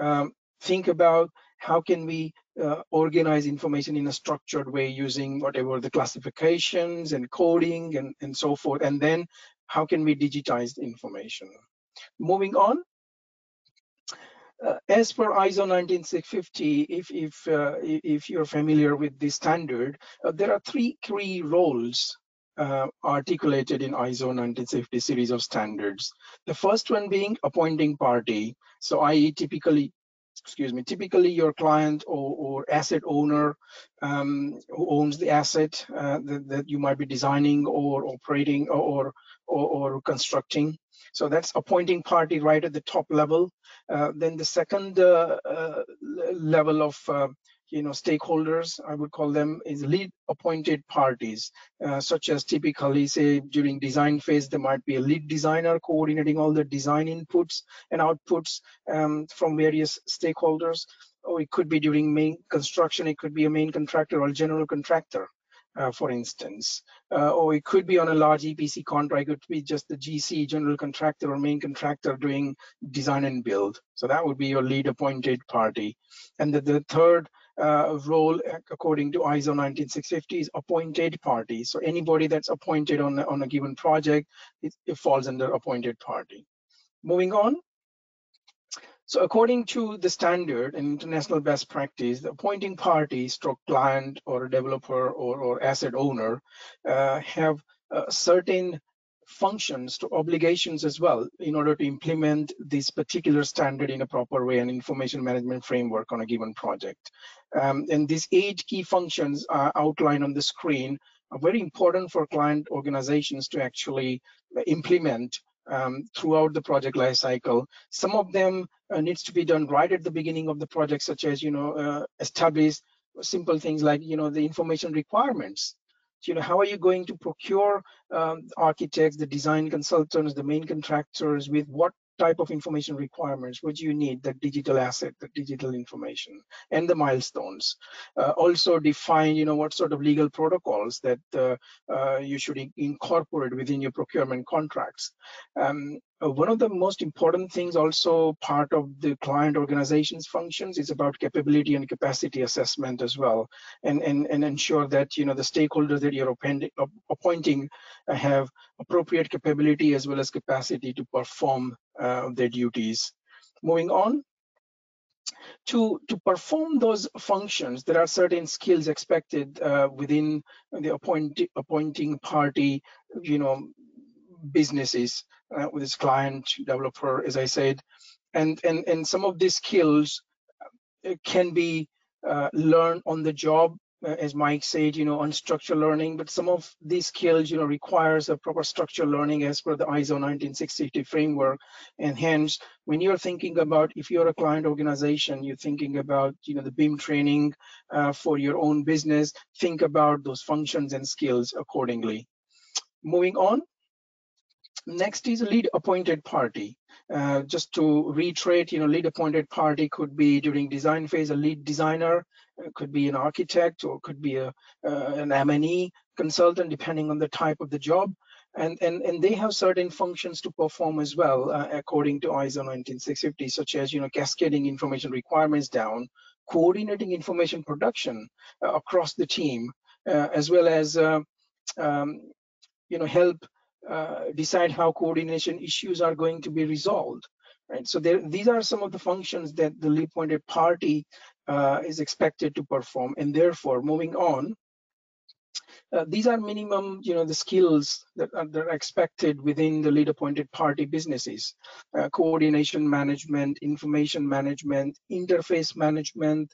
um, think about how can we uh, organize information in a structured way using whatever the classifications and coding and, and so forth. And then how can we digitize the information? Moving on, uh, as per ISO 19650, if if uh, if you're familiar with this standard, uh, there are three key roles uh, articulated in ISO 19650 series of standards. The first one being appointing party. So, i.e., typically excuse me, typically your client or, or asset owner um, who owns the asset uh, that, that, you might be designing or operating or, or, or constructing. So that's appointing party right at the top level. Uh, then the second uh, uh level of uh, you know stakeholders i would call them is lead appointed parties uh, such as typically say during design phase there might be a lead designer coordinating all the design inputs and outputs um, from various stakeholders or it could be during main construction it could be a main contractor or general contractor uh, for instance, uh, or it could be on a large EPC contract. It could be just the GC, general contractor or main contractor doing design and build. So that would be your lead appointed party. And the, the third uh, role according to ISO 19650 is appointed party. So anybody that's appointed on, on a given project, it, it falls under appointed party. Moving on. So according to the standard and international best practice, the appointing party, stroke client or developer or, or asset owner uh, have uh, certain functions to obligations as well in order to implement this particular standard in a proper way and information management framework on a given project. Um, and these eight key functions are outlined on the screen are very important for client organizations to actually implement um, throughout the project lifecycle. Some of them uh, needs to be done right at the beginning of the project, such as, you know, uh, establish simple things like, you know, the information requirements you know, how are you going to procure um, architects, the design consultants, the main contractors with what type of information requirements do you need the digital asset the digital information and the milestones? Uh, also define you know what sort of legal protocols that uh, uh, you should incorporate within your procurement contracts. Um, uh, one of the most important things also part of the client organization's functions is about capability and capacity assessment as well and and, and ensure that you know the stakeholders that you're appointing have appropriate capability as well as capacity to perform uh, their duties. Moving on to to perform those functions there are certain skills expected uh, within the appoint, appointing party you know businesses uh, with its client developer, as I said, and and and some of these skills uh, can be uh, learned on the job, as Mike said, you know, on unstructured learning. But some of these skills, you know, requires a proper structured learning as per the ISO 19650 framework. And hence, when you're thinking about if you're a client organization, you're thinking about, you know, the BIM training uh, for your own business. Think about those functions and skills accordingly. Moving on. Next is a lead appointed party. Uh, just to reiterate, you know, lead appointed party could be during design phase a lead designer, uh, could be an architect, or could be a uh, an M&E consultant, depending on the type of the job. And, and, and they have certain functions to perform as well, uh, according to ISO 19650, such as, you know, cascading information requirements down, coordinating information production uh, across the team, uh, as well as, um, you know, help uh, decide how coordination issues are going to be resolved. Right. So there, these are some of the functions that the lead appointed party uh, is expected to perform, and therefore, moving on, uh, these are minimum, you know, the skills that are, that are expected within the lead appointed party businesses: uh, coordination management, information management, interface management,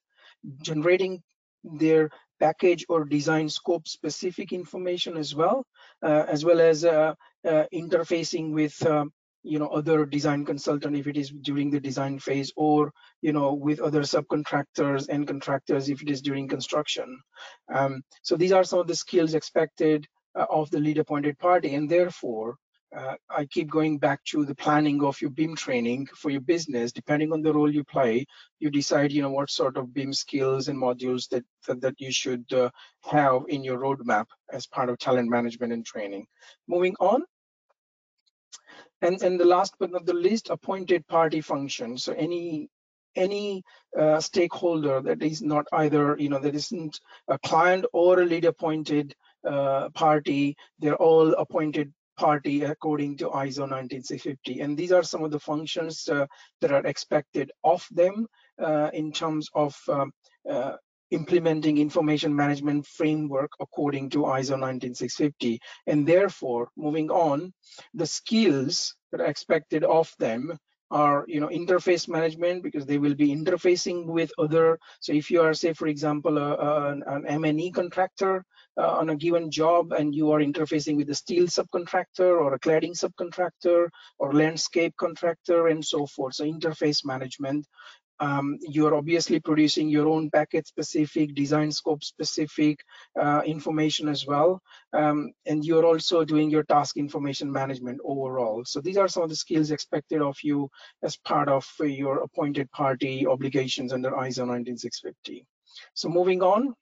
generating their package or design scope specific information as well, uh, as well as uh, uh, interfacing with um, you know other design consultant if it is during the design phase or you know with other subcontractors and contractors if it is during construction. Um, so these are some of the skills expected uh, of the lead appointed party and therefore uh, I keep going back to the planning of your BIM training for your business. Depending on the role you play, you decide, you know, what sort of BIM skills and modules that that, that you should uh, have in your roadmap as part of talent management and training. Moving on. And, and the last but not the least, appointed party function. So any any uh, stakeholder that is not either, you know, that isn't a client or a lead appointed uh, party, they're all appointed party according to ISO 19650. And these are some of the functions uh, that are expected of them uh, in terms of um, uh, implementing information management framework according to ISO 19650. And therefore, moving on, the skills that are expected of them are you know interface management because they will be interfacing with other so if you are say for example a, a, an M&E contractor uh, on a given job and you are interfacing with a steel subcontractor or a cladding subcontractor or landscape contractor and so forth so interface management um, you're obviously producing your own package specific, design scope specific uh, information as well. Um, and you're also doing your task information management overall. So these are some of the skills expected of you as part of your appointed party obligations under ISO 19650. So moving on.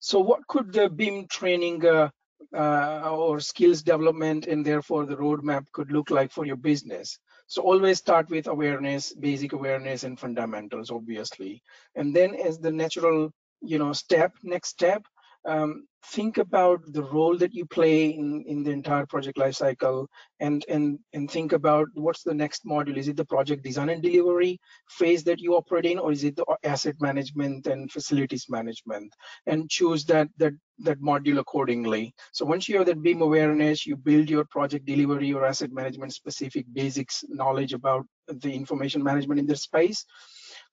So what could the BIM training uh, uh, or skills development and therefore the roadmap could look like for your business? So always start with awareness, basic awareness and fundamentals, obviously. And then as the natural, you know, step, next step, um, think about the role that you play in, in the entire project lifecycle and, and, and think about what's the next module. Is it the project design and delivery phase that you operate in, or is it the asset management and facilities management? And choose that, that, that module accordingly. So once you have that BIM awareness, you build your project delivery or asset management specific basics knowledge about the information management in the space.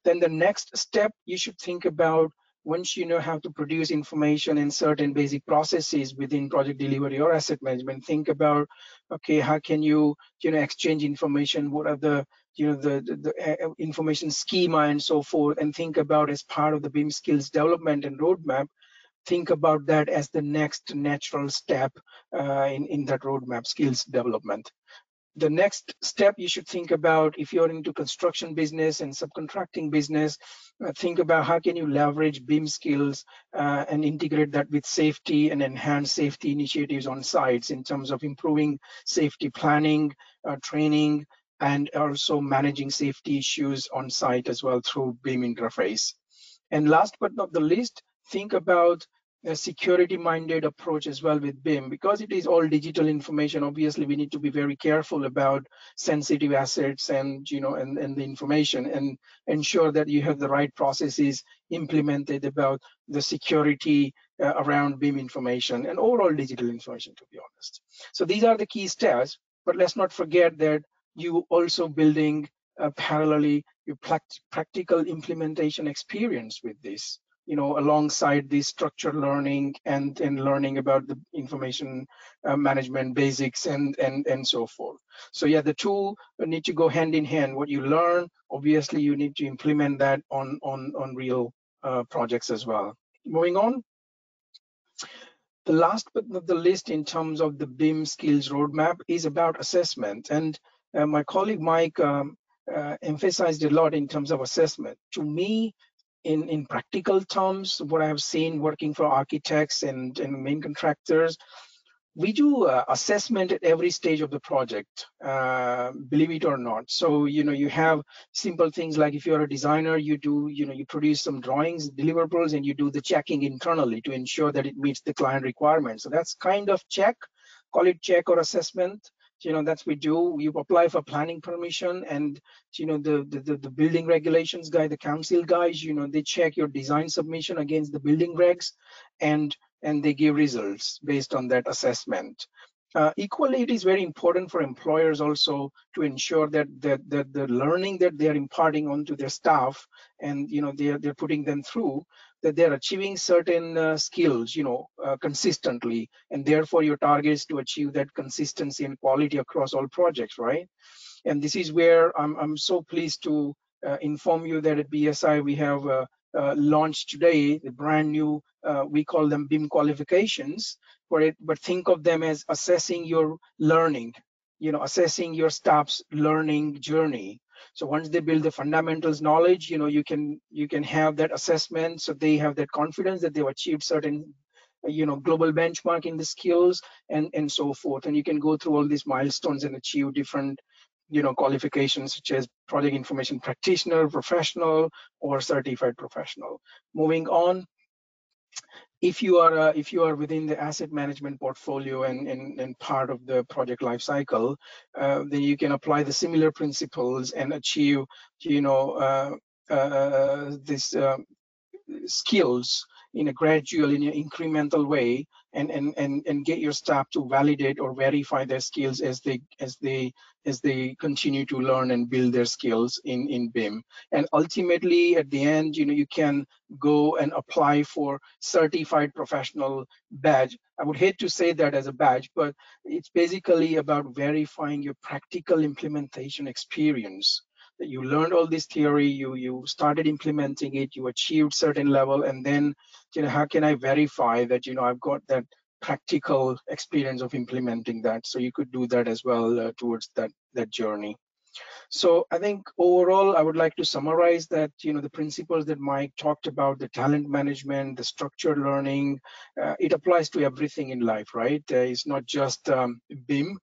Then the next step, you should think about once you know how to produce information in certain basic processes within project delivery or asset management, think about, okay, how can you, you know, exchange information? What are the, you know, the, the, the uh, information schema and so forth, and think about as part of the BIM skills development and roadmap, think about that as the next natural step uh, in, in that roadmap skills development the next step you should think about if you're into construction business and subcontracting business uh, think about how can you leverage BIM skills uh, and integrate that with safety and enhance safety initiatives on sites in terms of improving safety planning uh, training and also managing safety issues on site as well through BIM interface. And last but not the least think about a security minded approach as well with BIM because it is all digital information obviously we need to be very careful about sensitive assets and you know and, and the information and ensure that you have the right processes implemented about the security uh, around BIM information and overall digital information to be honest. So these are the key steps but let's not forget that you also building uh, parallelly your practical implementation experience with this you know, alongside the structured learning and, and learning about the information uh, management basics and, and, and so forth. So yeah, the two need to go hand in hand. What you learn, obviously you need to implement that on, on, on real uh, projects as well. Moving on. The last but not the least in terms of the BIM skills roadmap is about assessment. And uh, my colleague Mike um, uh, emphasized a lot in terms of assessment. To me, in, in practical terms, what I've seen working for architects and, and main contractors, we do uh, assessment at every stage of the project, uh, believe it or not. So, you know, you have simple things like if you're a designer, you do, you know, you produce some drawings, deliverables, and you do the checking internally to ensure that it meets the client requirements. So that's kind of check, call it check or assessment you know that's we do. You apply for planning permission and you know the, the the building regulations guy the council guys you know they check your design submission against the building regs and and they give results based on that assessment. Uh, equally it is very important for employers also to ensure that that, that the learning that they are imparting onto their staff and you know they're they're putting them through that they're achieving certain uh, skills, you know, uh, consistently, and therefore your target is to achieve that consistency and quality across all projects, right? And this is where I'm, I'm so pleased to uh, inform you that at BSI we have uh, uh, launched today the brand new, uh, we call them BIM qualifications, for it, but think of them as assessing your learning, you know, assessing your staff's learning journey so once they build the fundamentals knowledge, you know, you can you can have that assessment. So they have that confidence that they've achieved certain you know global benchmark in the skills and and so forth and you can go through all these milestones and achieve different you know qualifications such as project information practitioner professional or certified professional moving on if you are uh, if you are within the asset management portfolio and and, and part of the project life cycle uh, then you can apply the similar principles and achieve you know uh, uh this um, skills in a gradual in an incremental way and and and and get your staff to validate or verify their skills as they as they as they continue to learn and build their skills in in BIM. And ultimately, at the end, you know, you can go and apply for certified professional badge. I would hate to say that as a badge, but it's basically about verifying your practical implementation experience you learned all this theory, you you started implementing it, you achieved certain level, and then you know how can I verify that you know I've got that practical experience of implementing that? So you could do that as well uh, towards that that journey. So I think overall, I would like to summarize that you know the principles that Mike talked about, the talent management, the structured learning, uh, it applies to everything in life, right? Uh, it's not just um, BIM,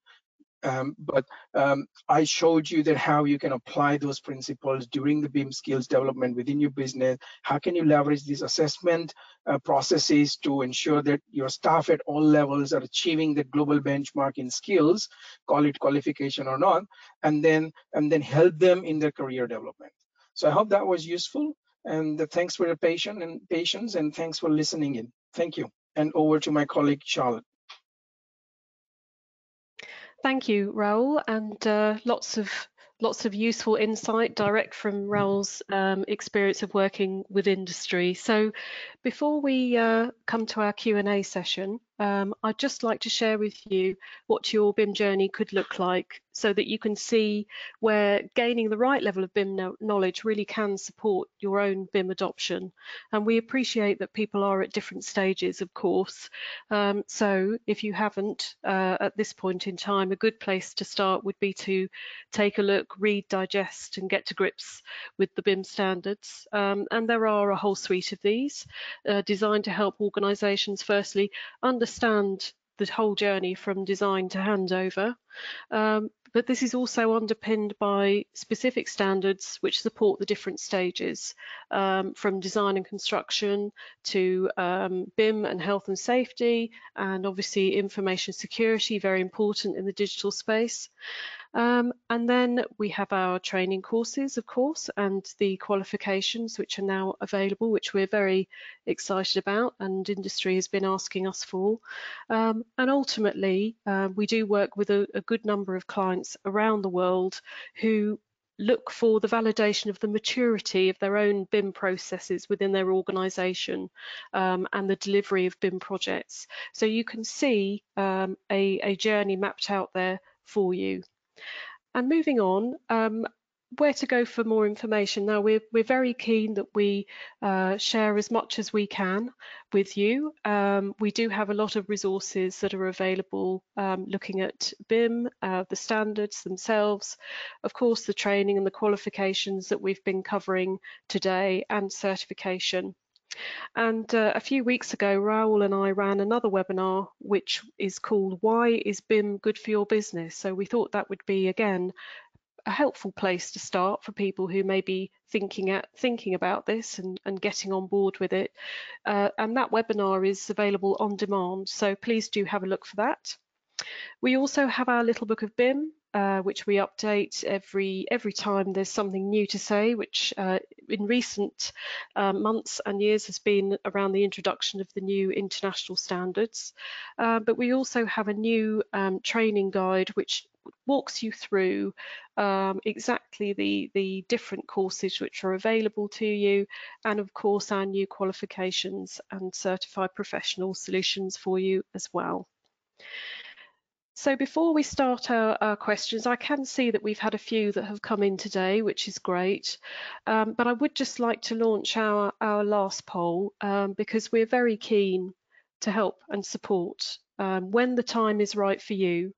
um, but um, I showed you that how you can apply those principles during the BIM skills development within your business. How can you leverage these assessment uh, processes to ensure that your staff at all levels are achieving the global benchmark in skills, call it qualification or not, and then and then help them in their career development. So I hope that was useful. And uh, thanks for your patience and patience, and thanks for listening in. Thank you. And over to my colleague Charlotte. Thank you, Raoul, and uh, lots of lots of useful insight direct from Raoul's um, experience of working with industry. So before we uh, come to our Q&A session, um, I'd just like to share with you what your BIM journey could look like so that you can see where gaining the right level of BIM knowledge really can support your own BIM adoption. And we appreciate that people are at different stages, of course. Um, so if you haven't uh, at this point in time, a good place to start would be to take a look, read, digest and get to grips with the BIM standards. Um, and there are a whole suite of these uh, designed to help organisations firstly understand the whole journey from design to handover. Um, but this is also underpinned by specific standards which support the different stages um, from design and construction to um, BIM and health and safety and obviously information security, very important in the digital space. Um, and then we have our training courses, of course, and the qualifications which are now available, which we're very excited about and industry has been asking us for. Um, and ultimately, uh, we do work with a, a good number of clients around the world who look for the validation of the maturity of their own BIM processes within their organisation um, and the delivery of BIM projects. So you can see um, a, a, journey mapped out there for you. And moving on, um, where to go for more information. Now we're, we're very keen that we uh, share as much as we can with you. Um, we do have a lot of resources that are available um, looking at BIM, uh, the standards themselves, of course the training and the qualifications that we've been covering today and certification. And uh, a few weeks ago, Raoul and I ran another webinar, which is called Why is BIM Good for Your Business? So we thought that would be, again, a helpful place to start for people who may be thinking at thinking about this and, and getting on board with it. Uh, and that webinar is available on demand, so please do have a look for that. We also have our little book of BIM, uh, which we update every every time there's something new to say, which uh, in recent uh, months and years has been around the introduction of the new international standards. Uh, but we also have a new um, training guide which walks you through um, exactly the, the different courses which are available to you and of course our new qualifications and certified professional solutions for you as well. So before we start our, our, questions, I can see that we've had a few that have come in today, which is great. Um, but I would just like to launch our, our last poll um, because we're very keen to help and support um, when the time is right for you.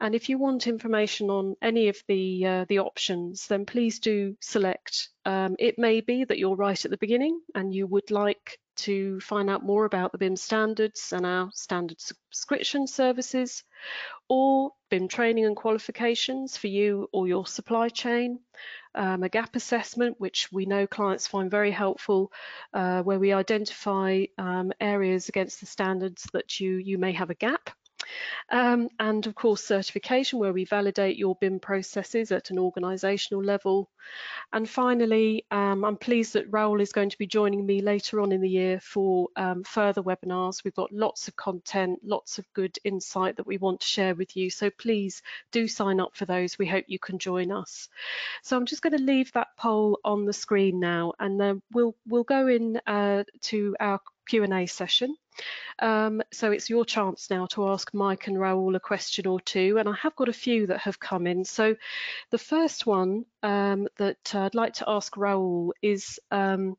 And if you want information on any of the uh, the options, then please do select. Um, it may be that you're right at the beginning and you would like to find out more about the BIM standards and our standard subscription services, or BIM training and qualifications for you or your supply chain, um, a gap assessment, which we know clients find very helpful, uh, where we identify um, areas against the standards that you, you may have a gap. Um, and of course, certification, where we validate your BIM processes at an organisational level. And finally, um, I'm pleased that Raoul is going to be joining me later on in the year for um, further webinars. We've got lots of content, lots of good insight that we want to share with you. So please do sign up for those. We hope you can join us. So I'm just going to leave that poll on the screen now, and then we'll we'll go in uh, to our Q&A session. Um, so it's your chance now to ask Mike and Raoul a question or two, and I have got a few that have come in. So the first one um, that I'd like to ask Raoul is, um,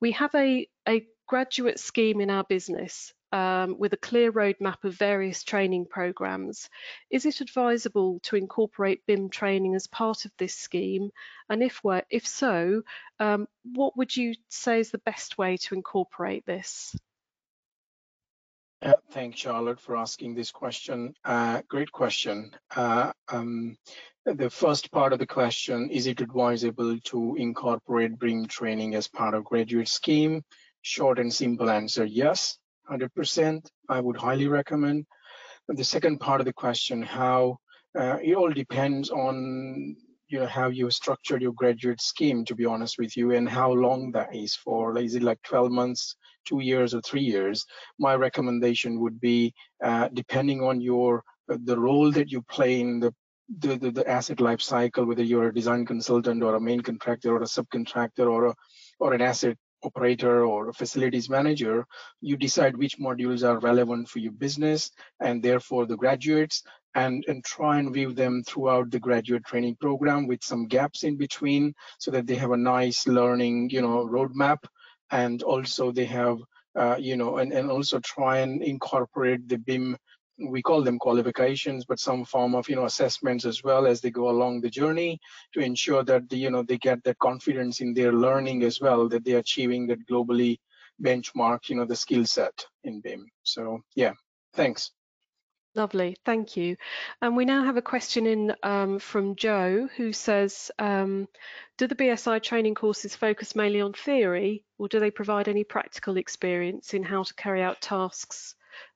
we have a, a graduate scheme in our business um, with a clear roadmap of various training programs. Is it advisable to incorporate BIM training as part of this scheme? And if, if so, um, what would you say is the best way to incorporate this? Uh, thanks, Charlotte, for asking this question. Uh, great question. Uh, um, the first part of the question, is it advisable to incorporate BIM training as part of graduate scheme? Short and simple answer, yes. 100%, I would highly recommend. But the second part of the question, how uh, it all depends on you know how you structured your graduate scheme, to be honest with you, and how long that is for. Is it like 12 months, two years, or three years? My recommendation would be, uh, depending on your uh, the role that you play in the the, the, the, asset life cycle, whether you're a design consultant or a main contractor or a subcontractor or a, or an asset operator or facilities manager, you decide which modules are relevant for your business and therefore the graduates and, and try and view them throughout the graduate training program with some gaps in between so that they have a nice learning, you know, roadmap. And also they have, uh, you know, and, and also try and incorporate the BIM we call them qualifications, but some form of you know assessments as well as they go along the journey to ensure that the, you know they get that confidence in their learning as well that they're achieving that globally benchmark you know the skill set in BIM. So yeah, thanks. Lovely, thank you. And we now have a question in um, from Joe who says, um, do the BSI training courses focus mainly on theory or do they provide any practical experience in how to carry out tasks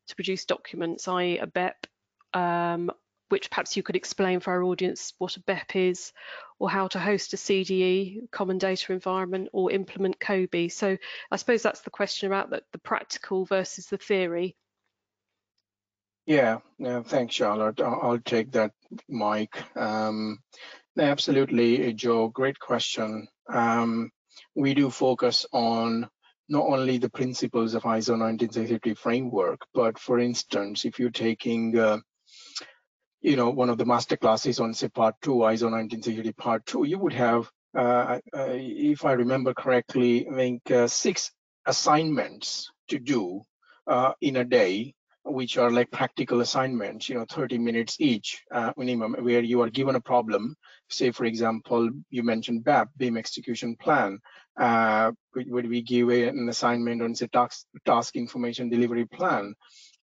to produce documents, i.e. a BEP, um, which perhaps you could explain for our audience what a BEP is, or how to host a CDE, common data environment, or implement COBie. So I suppose that's the question about the, the practical versus the theory. Yeah, yeah thanks, Charlotte. I'll, I'll take that, Mike. Um, absolutely, Joe, great question. Um, we do focus on not only the principles of ISO 19650 framework, but for instance, if you're taking, uh, you know, one of the master classes on say part two, ISO 19650 part two, you would have, uh, uh, if I remember correctly, I think uh, six assignments to do uh, in a day which are like practical assignments, you know, 30 minutes each uh, minimum, where you are given a problem. Say, for example, you mentioned BEP, BIM execution plan, uh, where we give an assignment on say task, task information delivery plan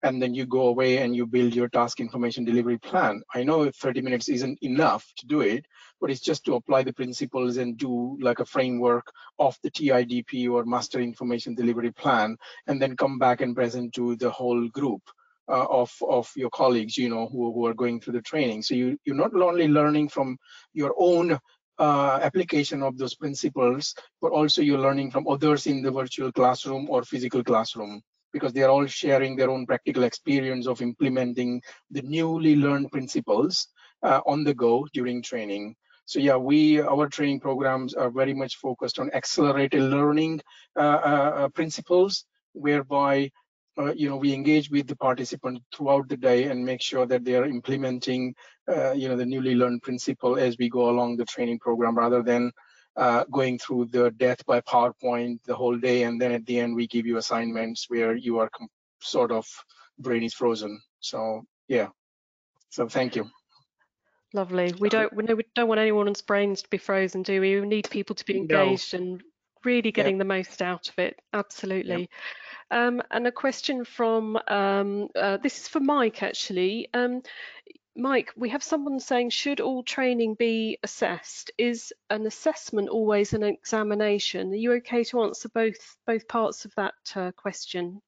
and then you go away and you build your task information delivery plan. I know 30 minutes isn't enough to do it, but it's just to apply the principles and do like a framework of the TIDP or master information delivery plan, and then come back and present to the whole group. Uh, of of your colleagues, you know, who, who are going through the training. So you you're not only learning from your own uh, application of those principles, but also you're learning from others in the virtual classroom or physical classroom because they are all sharing their own practical experience of implementing the newly learned principles uh, on the go during training. So yeah, we our training programs are very much focused on accelerated learning uh, uh, uh principles, whereby uh, you know we engage with the participant throughout the day and make sure that they are implementing uh, you know the newly learned principle as we go along the training program, rather than uh, going through the death by PowerPoint the whole day, and then at the end we give you assignments where you are sort of brain is frozen. So yeah, so thank you. Lovely. We don't we, know, we don't want anyone's brains to be frozen, do we? We need people to be engaged no. and really getting the most out of it. Absolutely. Um, and a question from um, uh, this is for Mike actually. Um, Mike, we have someone saying, should all training be assessed? Is an assessment always an examination? Are you okay to answer both both parts of that uh, question?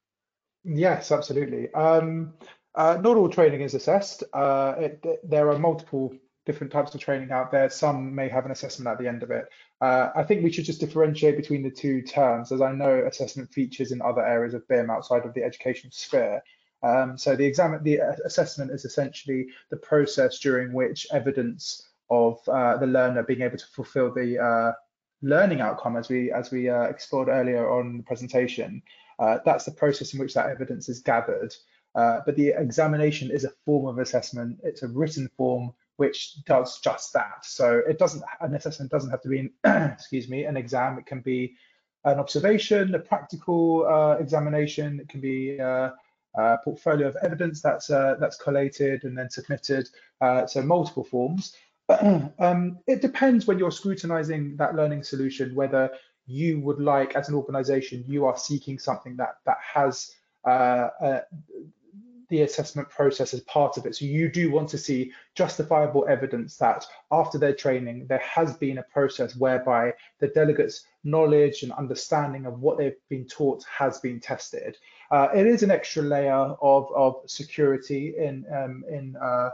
Yes, absolutely. Um, Uh, not all training is assessed. Uh, it, there are multiple different types of training out there. Some may have an assessment at the end of it. Uh, I think we should just differentiate between the two terms, as I know assessment features in other areas of BIM outside of the education sphere. Um, so the exam, the assessment is essentially the process during which evidence of uh, the learner being able to fulfill the uh, learning outcome, as we as we uh, explored earlier on the presentation. Uh, that's the process in which that evidence is gathered. Uh, but the examination is a form of assessment. It's a written form which does just that. So it doesn't an assessment doesn't have to be an [clears throat] excuse me an exam. It can be an observation, a practical uh, examination. It can be uh, portfolio of evidence that's uh, that's collated and then submitted. Uh, so multiple forms. [clears throat] um, it depends when you're scrutinizing that learning solution whether you would like as an organization you are seeking something that that has uh, uh, the assessment process as part of it. So you do want to see justifiable evidence that after their training, there has been a process whereby the delegates' knowledge and understanding of what they've been taught has been tested. Uh, it is an extra layer of, of security in, um, in, uh,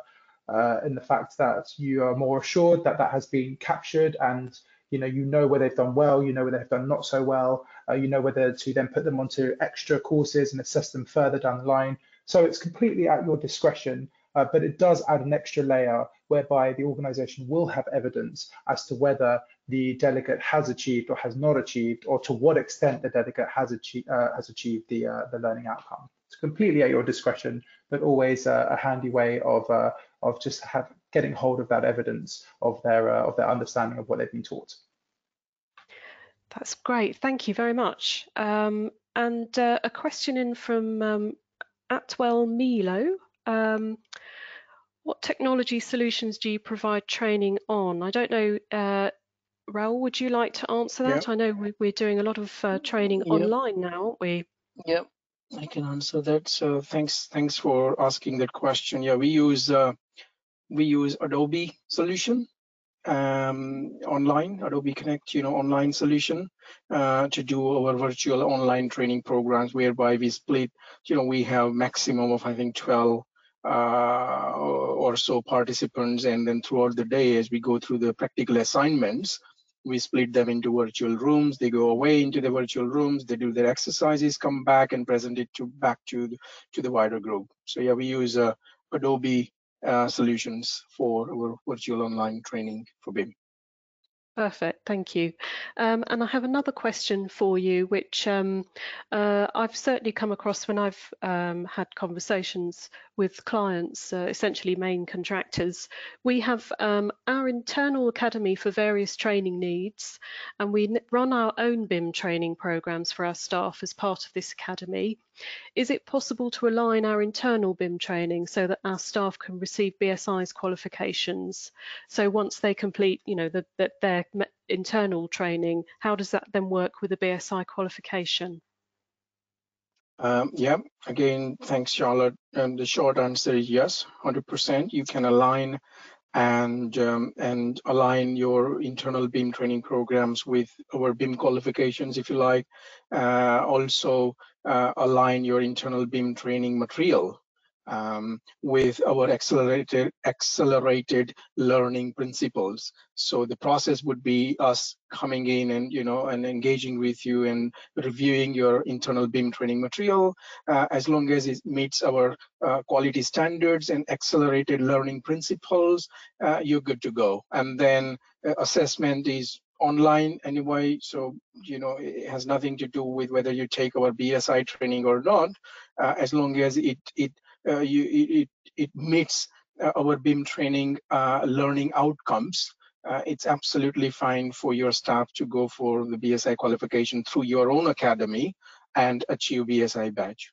uh, in the fact that you are more assured that that has been captured and you know you know where they've done well you know where they've done not so well uh, you know whether to then put them onto extra courses and assess them further down the line. So it's completely at your discretion, uh, but it does add an extra layer whereby the organization will have evidence as to whether the delegate has achieved or has not achieved, or to what extent the delegate has achieved, uh, has achieved the, uh, the learning outcome. It's completely at your discretion, but always a handy way of, uh, of just have, getting hold of that evidence of their, uh, of their understanding of what they've been taught. That's great. Thank you very much. Um, and uh, a question in from um, Atwell Milo. Um, what technology solutions do you provide training on? I don't know, uh, Raoul, would you like to answer that? Yep. I know we, are doing a lot of uh, training yep. online now, aren't we? Yep, I can answer that. So thanks, thanks for asking that question. Yeah, we use uh, we use Adobe solution um, online, Adobe Connect, you know, online solution uh, to do our virtual online training programs whereby we split, you know, we have maximum of, I think, 12 uh, or so participants. And then throughout the day, as we go through the practical assignments, we split them into virtual rooms. They go away into the virtual rooms. They do their exercises, come back and present it to back to the, to the wider group. So yeah, we use uh, Adobe uh, solutions for our virtual online training for BIM. Perfect, thank you. Um, and I have another question for you, which um, uh, I've certainly come across when I've um, had conversations with clients, uh, essentially main contractors. We have um, our internal academy for various training needs, and we run our own BIM training programs for our staff as part of this academy. Is it possible to align our internal BIM training so that our staff can receive BSI's qualifications? So once they complete, you know, the, the, their internal training, how does that then work with a BSI qualification? Um, yeah, again, thanks, Charlotte. And the short answer is yes, 100%. You can align and um, and align your internal BIM training programs with our BIM qualifications, if you like. Uh, also, uh, align your internal BIM training material um, with our accelerated accelerated learning principles. So the process would be us coming in and you know and engaging with you and reviewing your internal BIM training material uh, as long as it meets our uh, quality standards and accelerated learning principles. Uh, you're good to go. And then uh, assessment is online anyway so you know it has nothing to do with whether you take our bsi training or not uh, as long as it it you, it, it meets uh, our BIM training uh, learning outcomes, it's absolutely fine for your staff to go for the BSI qualification through your own academy and achieve BSI badge.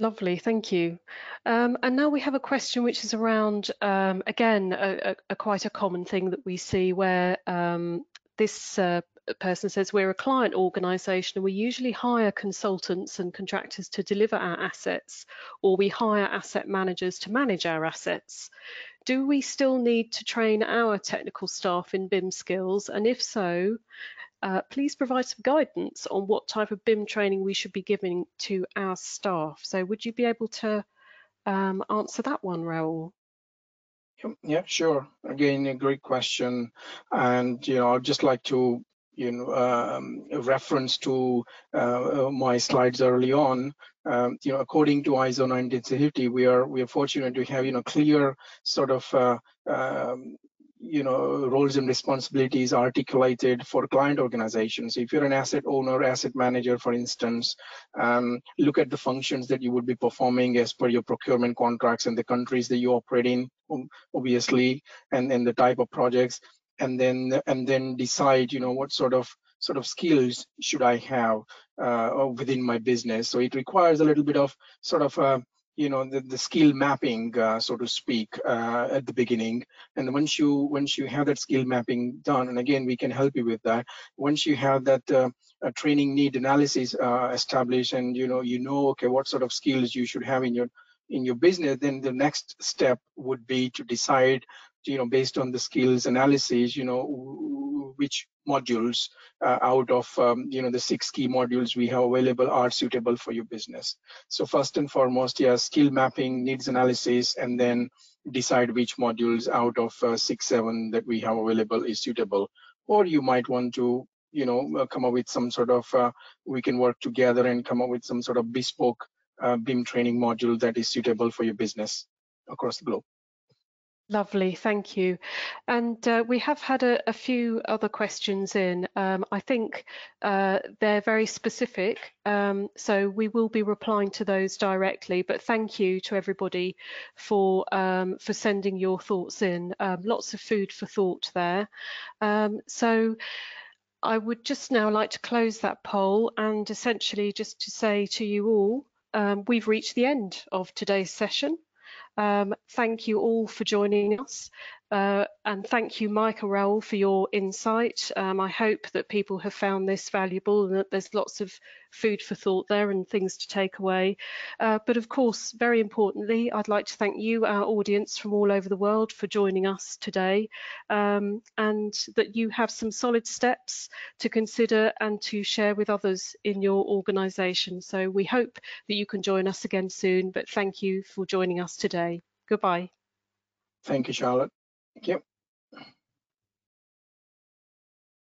Lovely, thank you. Um, and now we have a question which is around, um, again, a, a, a, quite a common thing that we see where um, this uh, person says we're a client organisation and we usually hire consultants and contractors to deliver our assets or we hire asset managers to manage our assets. Do we still need to train our technical staff in BIM skills and if so, uh, please provide some guidance on what type of BIM training we should be giving to our staff. So would you be able to um, answer that one, Raoul? Yeah, sure. Again, a great question. And, you know, I'd just like to, you know, um, reference to uh, my slides early on. Um, you know, according to ISO 19650, we are we are fortunate to have, you know, clear sort of uh, um, you know roles and responsibilities articulated for client organizations if you're an asset owner asset manager for instance um, look at the functions that you would be performing as per your procurement contracts and the countries that you operate in obviously and then the type of projects and then and then decide you know what sort of sort of skills should i have uh, within my business. So it requires a little bit of sort of uh, you know the, the skill mapping uh, so to speak uh, at the beginning. And once you once you have that skill mapping done and again we can help you with that once you have that uh, training need analysis established and you know you know okay what sort of skills you should have in your in your business then the next step would be to decide you know based on the skills analysis you know which modules uh, out of um, you know the six key modules we have available are suitable for your business. So first and foremost yeah skill mapping needs analysis and then decide which modules out of uh, six seven that we have available is suitable. Or you might want to you know uh, come up with some sort of uh, we can work together and come up with some sort of bespoke uh, BIM training module that is suitable for your business across the globe Lovely, thank you. And uh, we have had a, a, few other questions in. Um, I think uh, they're very specific, um, so we will be replying to those directly. But thank you to everybody for um, for sending your thoughts in. Um, lots of food for thought there. Um, so. I would just now like to close that poll and essentially just to say to you all, um, we've reached the end of today's session. Um, thank you all for joining us. Uh, and thank you, Michael Raoul, for your insight. Um, I hope that people have found this valuable and that there's lots of food for thought there and things to take away. Uh, but of course, very importantly, I'd like to thank you, our audience from all over the world, for joining us today um, and that you have some solid steps to consider and to share with others in your organisation. So we hope that you can join us again soon, but thank you for joining us today. Goodbye. Thank you, Charlotte. Thank you.